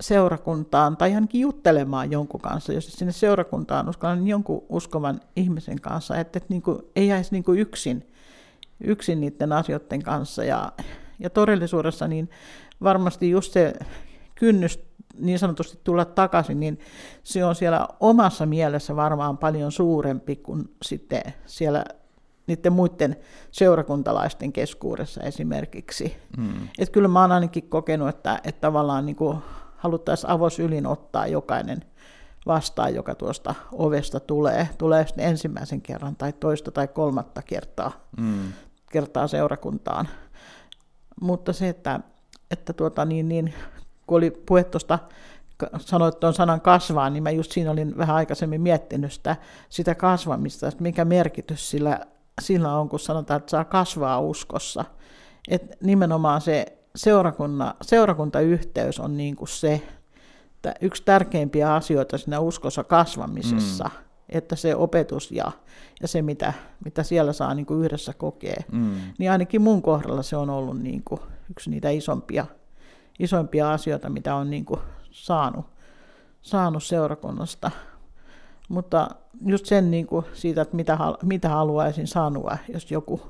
seurakuntaan tai ainakin juttelemaan jonkun kanssa, jos sinne seurakuntaan uskallan jonkun uskovan ihmisen kanssa, että, että niin kuin, ei jäisi niin kuin yksin yksin niiden asioiden kanssa. Ja, ja todellisuudessa niin varmasti just se kynnys niin sanotusti tulla takaisin, niin se on siellä omassa mielessä varmaan paljon suurempi kuin sitten siellä niiden muiden seurakuntalaisten keskuudessa esimerkiksi. Mm. Et kyllä mä oon ainakin kokenut, että, että tavallaan niin haluttaisiin avosylin ottaa jokainen vastaan, joka tuosta ovesta tulee. Tulee sitten ensimmäisen kerran tai toista tai kolmatta kertaa. Mm kertaa seurakuntaan. Mutta se, että, että tuota, niin, niin, kun oli puhe tuosta, sanoit tuon sanan kasvaa, niin mä just siinä olin vähän aikaisemmin miettinyt sitä, sitä kasvamista, että mikä merkitys sillä, sillä on, kun sanotaan, että saa kasvaa uskossa. Et nimenomaan se seurakunta, seurakuntayhteys on niin kuin se, että yksi tärkeimpiä asioita siinä uskossa kasvamisessa, mm. Että se opetus ja ja se, mitä, mitä siellä saa niin kuin yhdessä kokea. Mm. Niin ainakin mun kohdalla se on ollut niin kuin yksi niitä isompia, isompia asioita, mitä on niin kuin saanut, saanut seurakunnasta. Mutta just sen niin kuin siitä, että mitä, mitä haluaisin sanoa, jos joku,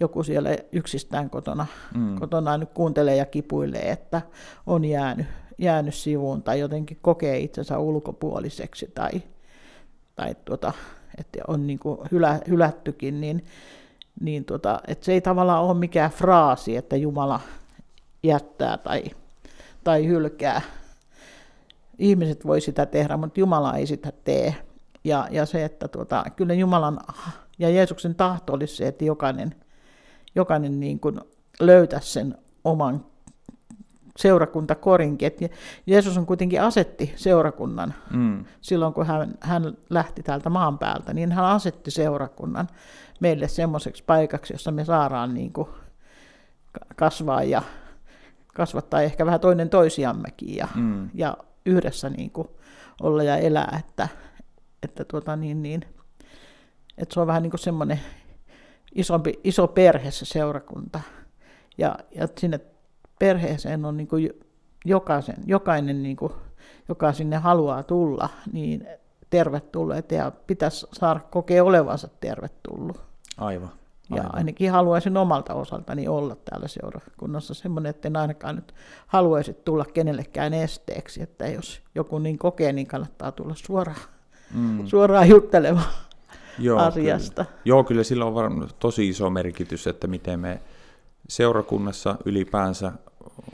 joku siellä yksistään kotona, mm. kotona nyt kuuntelee ja kipuilee, että on jäänyt, jäänyt sivuun tai jotenkin kokee itsensä ulkopuoliseksi tai, tai tuota, että on niin kuin hylä, hylättykin, niin, niin tota, että se ei tavallaan ole mikään fraasi, että Jumala jättää tai, tai hylkää. Ihmiset voi sitä tehdä, mutta Jumala ei sitä tee. Ja, ja se, että tuota, kyllä Jumalan ja Jeesuksen tahto olisi se, että jokainen, jokainen niin kuin löytäisi sen oman seurakuntakorinkin. Et Jeesus on kuitenkin asetti seurakunnan mm. silloin, kun hän, hän lähti täältä maan päältä, niin hän asetti seurakunnan meille semmoiseksi paikaksi, jossa me saadaan niin kuin kasvaa ja kasvattaa ehkä vähän toinen toisiammekin ja, mm. ja yhdessä niin kuin olla ja elää, että, että, tuota niin, niin, että se on vähän niin kuin semmoinen isompi, iso perhe se seurakunta. Ja, ja sinne perheeseen on niin kuin jokaisen, jokainen, niin kuin, joka sinne haluaa tulla, niin tervetulleet ja pitäisi saada kokea olevansa tervetullut. Aivan. Ja ainakin haluaisin omalta osaltani olla täällä seurakunnassa semmoinen, että en ainakaan nyt haluaisi tulla kenellekään esteeksi, että jos joku niin kokee, niin kannattaa tulla suoraan, mm. suoraan juttelemaan Joo, asiasta. Kyllä. Joo, kyllä sillä on varmaan tosi iso merkitys, että miten me seurakunnassa ylipäänsä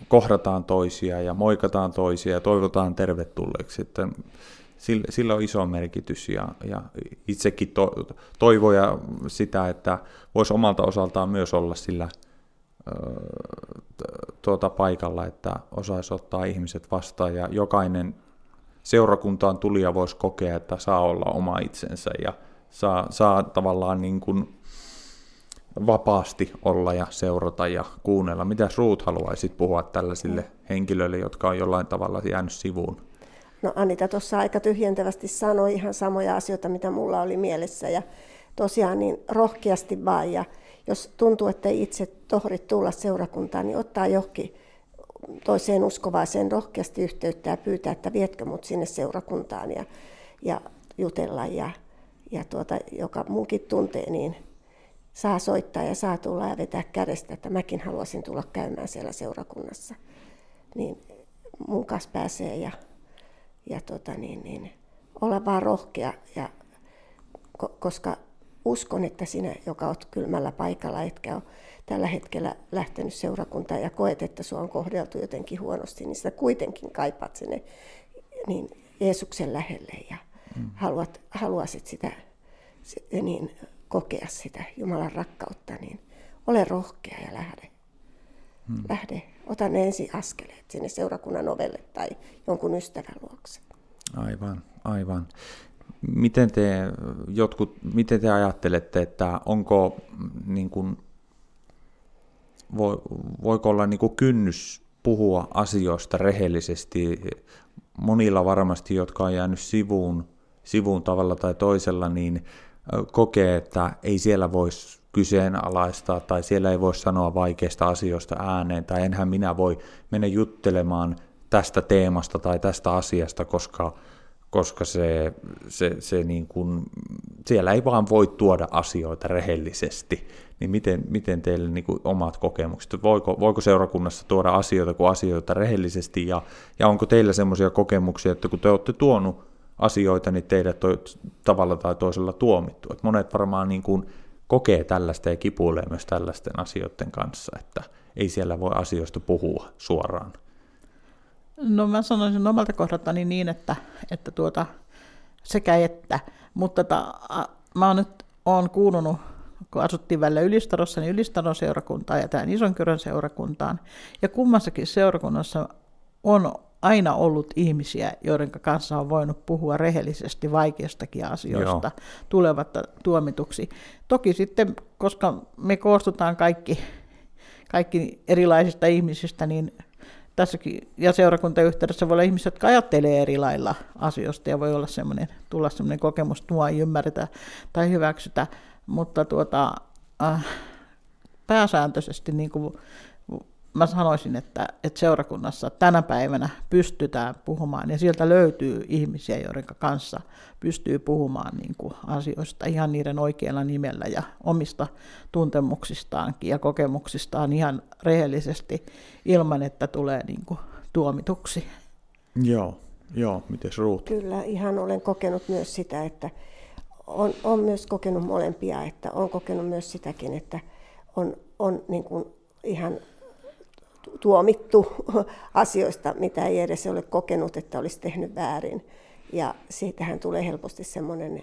kohdataan toisia ja moikataan toisia ja toivotaan tervetulleeksi. Että sillä, sillä on iso merkitys ja, ja itsekin to, toivoja sitä, että voisi omalta osaltaan myös olla sillä tuota paikalla, että osaisi ottaa ihmiset vastaan ja jokainen seurakuntaan tulija voisi kokea, että saa olla oma itsensä ja saa, saa tavallaan niin kuin vapaasti olla ja seurata ja kuunnella. Mitä Ruut haluaisit puhua tällaisille henkilöille, jotka on jollain tavalla jäänyt sivuun? No Anita tuossa aika tyhjentävästi sanoi ihan samoja asioita, mitä mulla oli mielessä. Ja tosiaan niin rohkeasti vaan. Ja jos tuntuu, että ei itse tohri tulla seurakuntaan, niin ottaa johonkin toiseen uskovaiseen rohkeasti yhteyttä ja pyytää, että vietkö mut sinne seurakuntaan ja, ja jutella. Ja, ja tuota, joka munkin tuntee, niin saa soittaa ja saa tulla ja vetää kädestä, että mäkin haluaisin tulla käymään siellä seurakunnassa. Niin mun kanssa pääsee ja ja tota niin, niin, olla vaan rohkea, ja, koska uskon, että sinä, joka olet kylmällä paikalla, etkä ole tällä hetkellä lähtenyt seurakuntaan ja koet, että sinua on kohdeltu jotenkin huonosti, niin sitä kuitenkin kaipaat sinne niin Jeesuksen lähelle ja mm. haluat, haluaisit sitä niin, kokea sitä Jumalan rakkautta, niin ole rohkea ja lähde. Hmm. Lähde ota ne ensi askeleet sinne seurakunnan ovelle tai jonkun ystävän luokse. Aivan, aivan. Miten te, jotkut, miten te ajattelette, että onko niin kuin, voiko olla niin kuin kynnys puhua asioista rehellisesti? Monilla varmasti, jotka on jäänyt sivuun, sivuun tavalla tai toisella, niin kokee, että ei siellä voisi kyseenalaistaa tai siellä ei voi sanoa vaikeista asioista ääneen tai enhän minä voi mennä juttelemaan tästä teemasta tai tästä asiasta, koska, koska se, se, se niin kuin, siellä ei vaan voi tuoda asioita rehellisesti. Niin miten, miten teille niin kuin omat kokemukset, voiko, voiko seurakunnassa tuoda asioita kuin asioita rehellisesti ja, ja onko teillä semmoisia kokemuksia, että kun te olette tuonut asioita, niin teidät on tavalla tai toisella tuomittu. Et monet varmaan niin kuin kokee tällaista ja kipuilee myös tällaisten asioiden kanssa, että ei siellä voi asioista puhua suoraan. No mä sanoisin omalta kohdaltani niin, että, että tuota, sekä että, mutta tota, mä oon nyt oon kuulunut, kun asuttiin välillä Ylistarossa, niin Ylistaron seurakuntaan ja tämän Isonkyrön seurakuntaan. Ja kummassakin seurakunnassa on aina ollut ihmisiä, joiden kanssa on voinut puhua rehellisesti vaikeistakin asioista Joo. tulevat tuomituksi. Toki sitten, koska me koostutaan kaikki, kaikki erilaisista ihmisistä, niin tässäkin ja seurakuntayhteydessä voi olla ihmisiä, jotka ajattelee eri lailla asioista ja voi olla semmoinen, tulla semmoinen kokemus, että mua ei ymmärretä tai hyväksytä, mutta tuota, äh, pääsääntöisesti niin kuin mä sanoisin, että, että seurakunnassa tänä päivänä pystytään puhumaan ja sieltä löytyy ihmisiä, joiden kanssa pystyy puhumaan niin kuin asioista ihan niiden oikealla nimellä ja omista tuntemuksistaankin ja kokemuksistaan ihan rehellisesti ilman, että tulee niin kuin tuomituksi. Joo, joo, miten Ruut? Kyllä, ihan olen kokenut myös sitä, että on, on myös kokenut molempia, että on kokenut myös sitäkin, että on, on niin kuin ihan tuomittu *laughs* asioista, mitä ei edes ole kokenut, että olisi tehnyt väärin. Ja siitähän tulee helposti semmoinen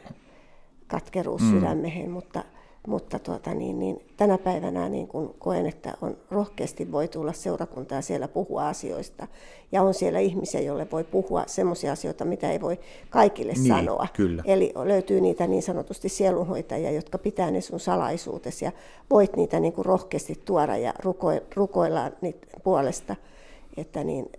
katkeruus mm. sydämehen, mutta mutta tuota, niin, niin, tänä päivänä niin kun koen, että on rohkeasti voi tulla seurakuntaa siellä puhua asioista. Ja on siellä ihmisiä, joille voi puhua sellaisia asioita, mitä ei voi kaikille niin, sanoa. Kyllä. Eli löytyy niitä niin sanotusti sielunhoitajia, jotka pitää ne sun salaisuutesi ja voit niitä niin kuin rohkeasti tuoda ja rukoilla niitä puolesta. Että niin,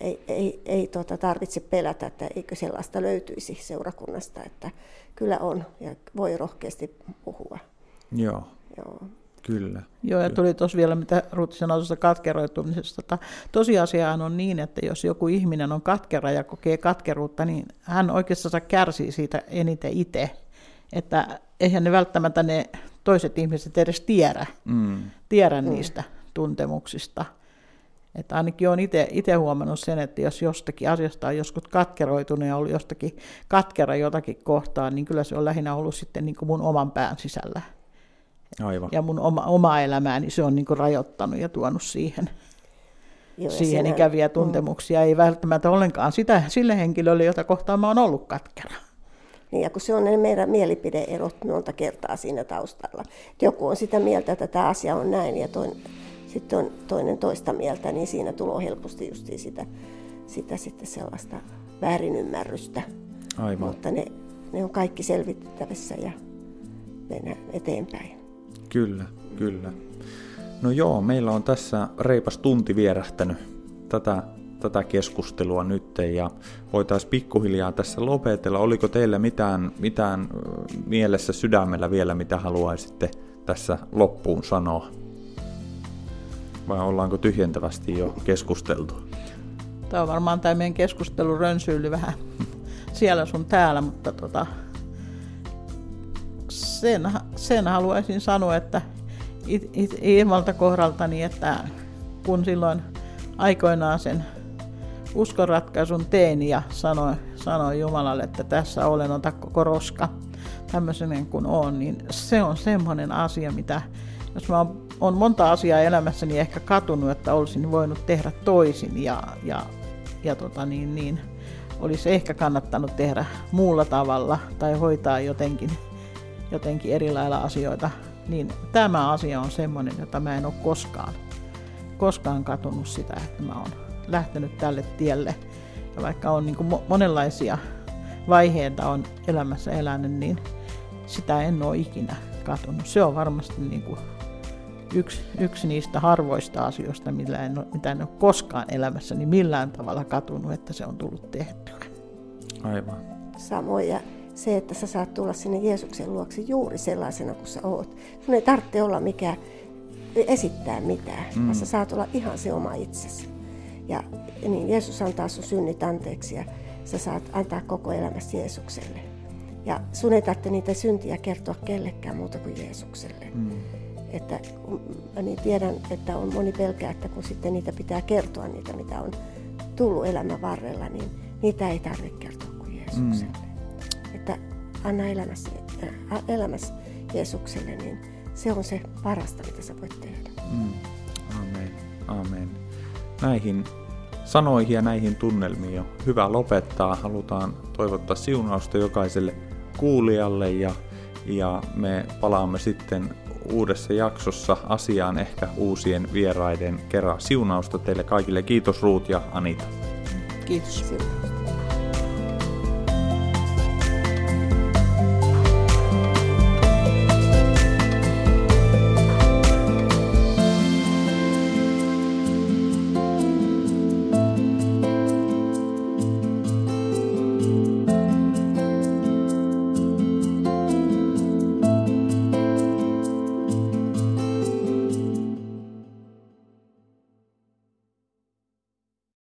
ei, ei, ei tuota tarvitse pelätä, että eikö sellaista löytyisi seurakunnasta, että kyllä on ja voi rohkeasti puhua. Joo. Joo. Kyllä. Joo, ja tuli tuossa vielä, mitä Ruutti sanoi tuosta katkeroitumisesta. Tosiasiahan on niin, että jos joku ihminen on katkera ja kokee katkeruutta, niin hän oikeastaan kärsii siitä eniten itse. Että eihän ne välttämättä ne toiset ihmiset edes tiedä, mm. tiedä mm. niistä tuntemuksista. Että ainakin olen itse huomannut sen, että jos jostakin asiasta on joskus katkeroitunut ja ollut jostakin katkera jotakin kohtaa, niin kyllä se on lähinnä ollut sitten niin kuin mun oman pään sisällä. Aivan. Ja mun oma, oma elämääni se on niin kuin rajoittanut ja tuonut siihen, Joo, siihen siinä, ikäviä tuntemuksia. Mm. Ei välttämättä ollenkaan sitä, sille henkilölle, jota kohtaan mä oon ollut katkera. Niin, ja kun se on ne meidän mielipideerot monta kertaa siinä taustalla. Että joku on sitä mieltä, että tämä asia on näin, ja toinen, sitten on toinen toista mieltä, niin siinä tulee helposti just sitä, sitä sitten sellaista väärinymmärrystä. Aivan. Mutta ne, ne on kaikki selvitettävissä ja mennään eteenpäin. Kyllä, kyllä. No joo, meillä on tässä reipas tunti vierähtänyt tätä, tätä keskustelua nyt ja voitaisiin pikkuhiljaa tässä lopetella. Oliko teillä mitään, mitään mielessä sydämellä vielä, mitä haluaisitte tässä loppuun sanoa? Vai ollaanko tyhjentävästi jo keskusteltu? Tämä on varmaan tämä meidän keskustelu rönsyily vähän siellä sun täällä, mutta tota, sen, sen haluaisin sanoa, että it, it, kohdaltani, että kun silloin aikoinaan sen uskonratkaisun tein ja sanoin, sanoin Jumalalle, että tässä olen, ota koko roska tämmöisen kuin on, niin se on semmoinen asia, mitä jos mä oon monta asiaa elämässäni ehkä katunut, että olisin voinut tehdä toisin ja, ja, ja tota niin, niin, olisi ehkä kannattanut tehdä muulla tavalla tai hoitaa jotenkin jotenkin eri lailla asioita, niin tämä asia on semmoinen, jota mä en ole koskaan, koskaan katunut sitä, että mä oon lähtenyt tälle tielle. Ja vaikka on niin monenlaisia vaiheita on elämässä elänyt, niin sitä en ole ikinä katunut. Se on varmasti niin kuin yksi, yksi niistä harvoista asioista, millä en ole, mitä en ole koskaan elämässäni millään tavalla katunut, että se on tullut tehtyä. Aivan. Samoin ja se, että sä saat tulla sinne Jeesuksen luokse juuri sellaisena kuin sä oot. Sun ei tarvitse olla mikään esittää mitään, mm. vaan sä saat olla ihan se oma itsesi. Ja niin Jeesus antaa sun synnit anteeksi ja sä saat antaa koko elämäsi Jeesukselle. Ja sun ei tarvitse niitä syntiä kertoa kellekään muuta kuin Jeesukselle. Mm. Että mä niin tiedän, että on moni pelkää, että kun sitten niitä pitää kertoa, niitä mitä on tullut elämän varrella, niin niitä ei tarvitse kertoa kuin Jeesukselle. Mm että anna elämässä, äh, elämässä Jeesukselle, niin se on se parasta, mitä sä voit tehdä. Mm. Amen. Amen. Näihin sanoihin ja näihin tunnelmiin on hyvä lopettaa. Halutaan toivottaa siunausta jokaiselle kuulijalle ja, ja me palaamme sitten uudessa jaksossa asiaan ehkä uusien vieraiden kerran. Siunausta teille kaikille. Kiitos Ruut ja Anita. Kiitos. Siunausta.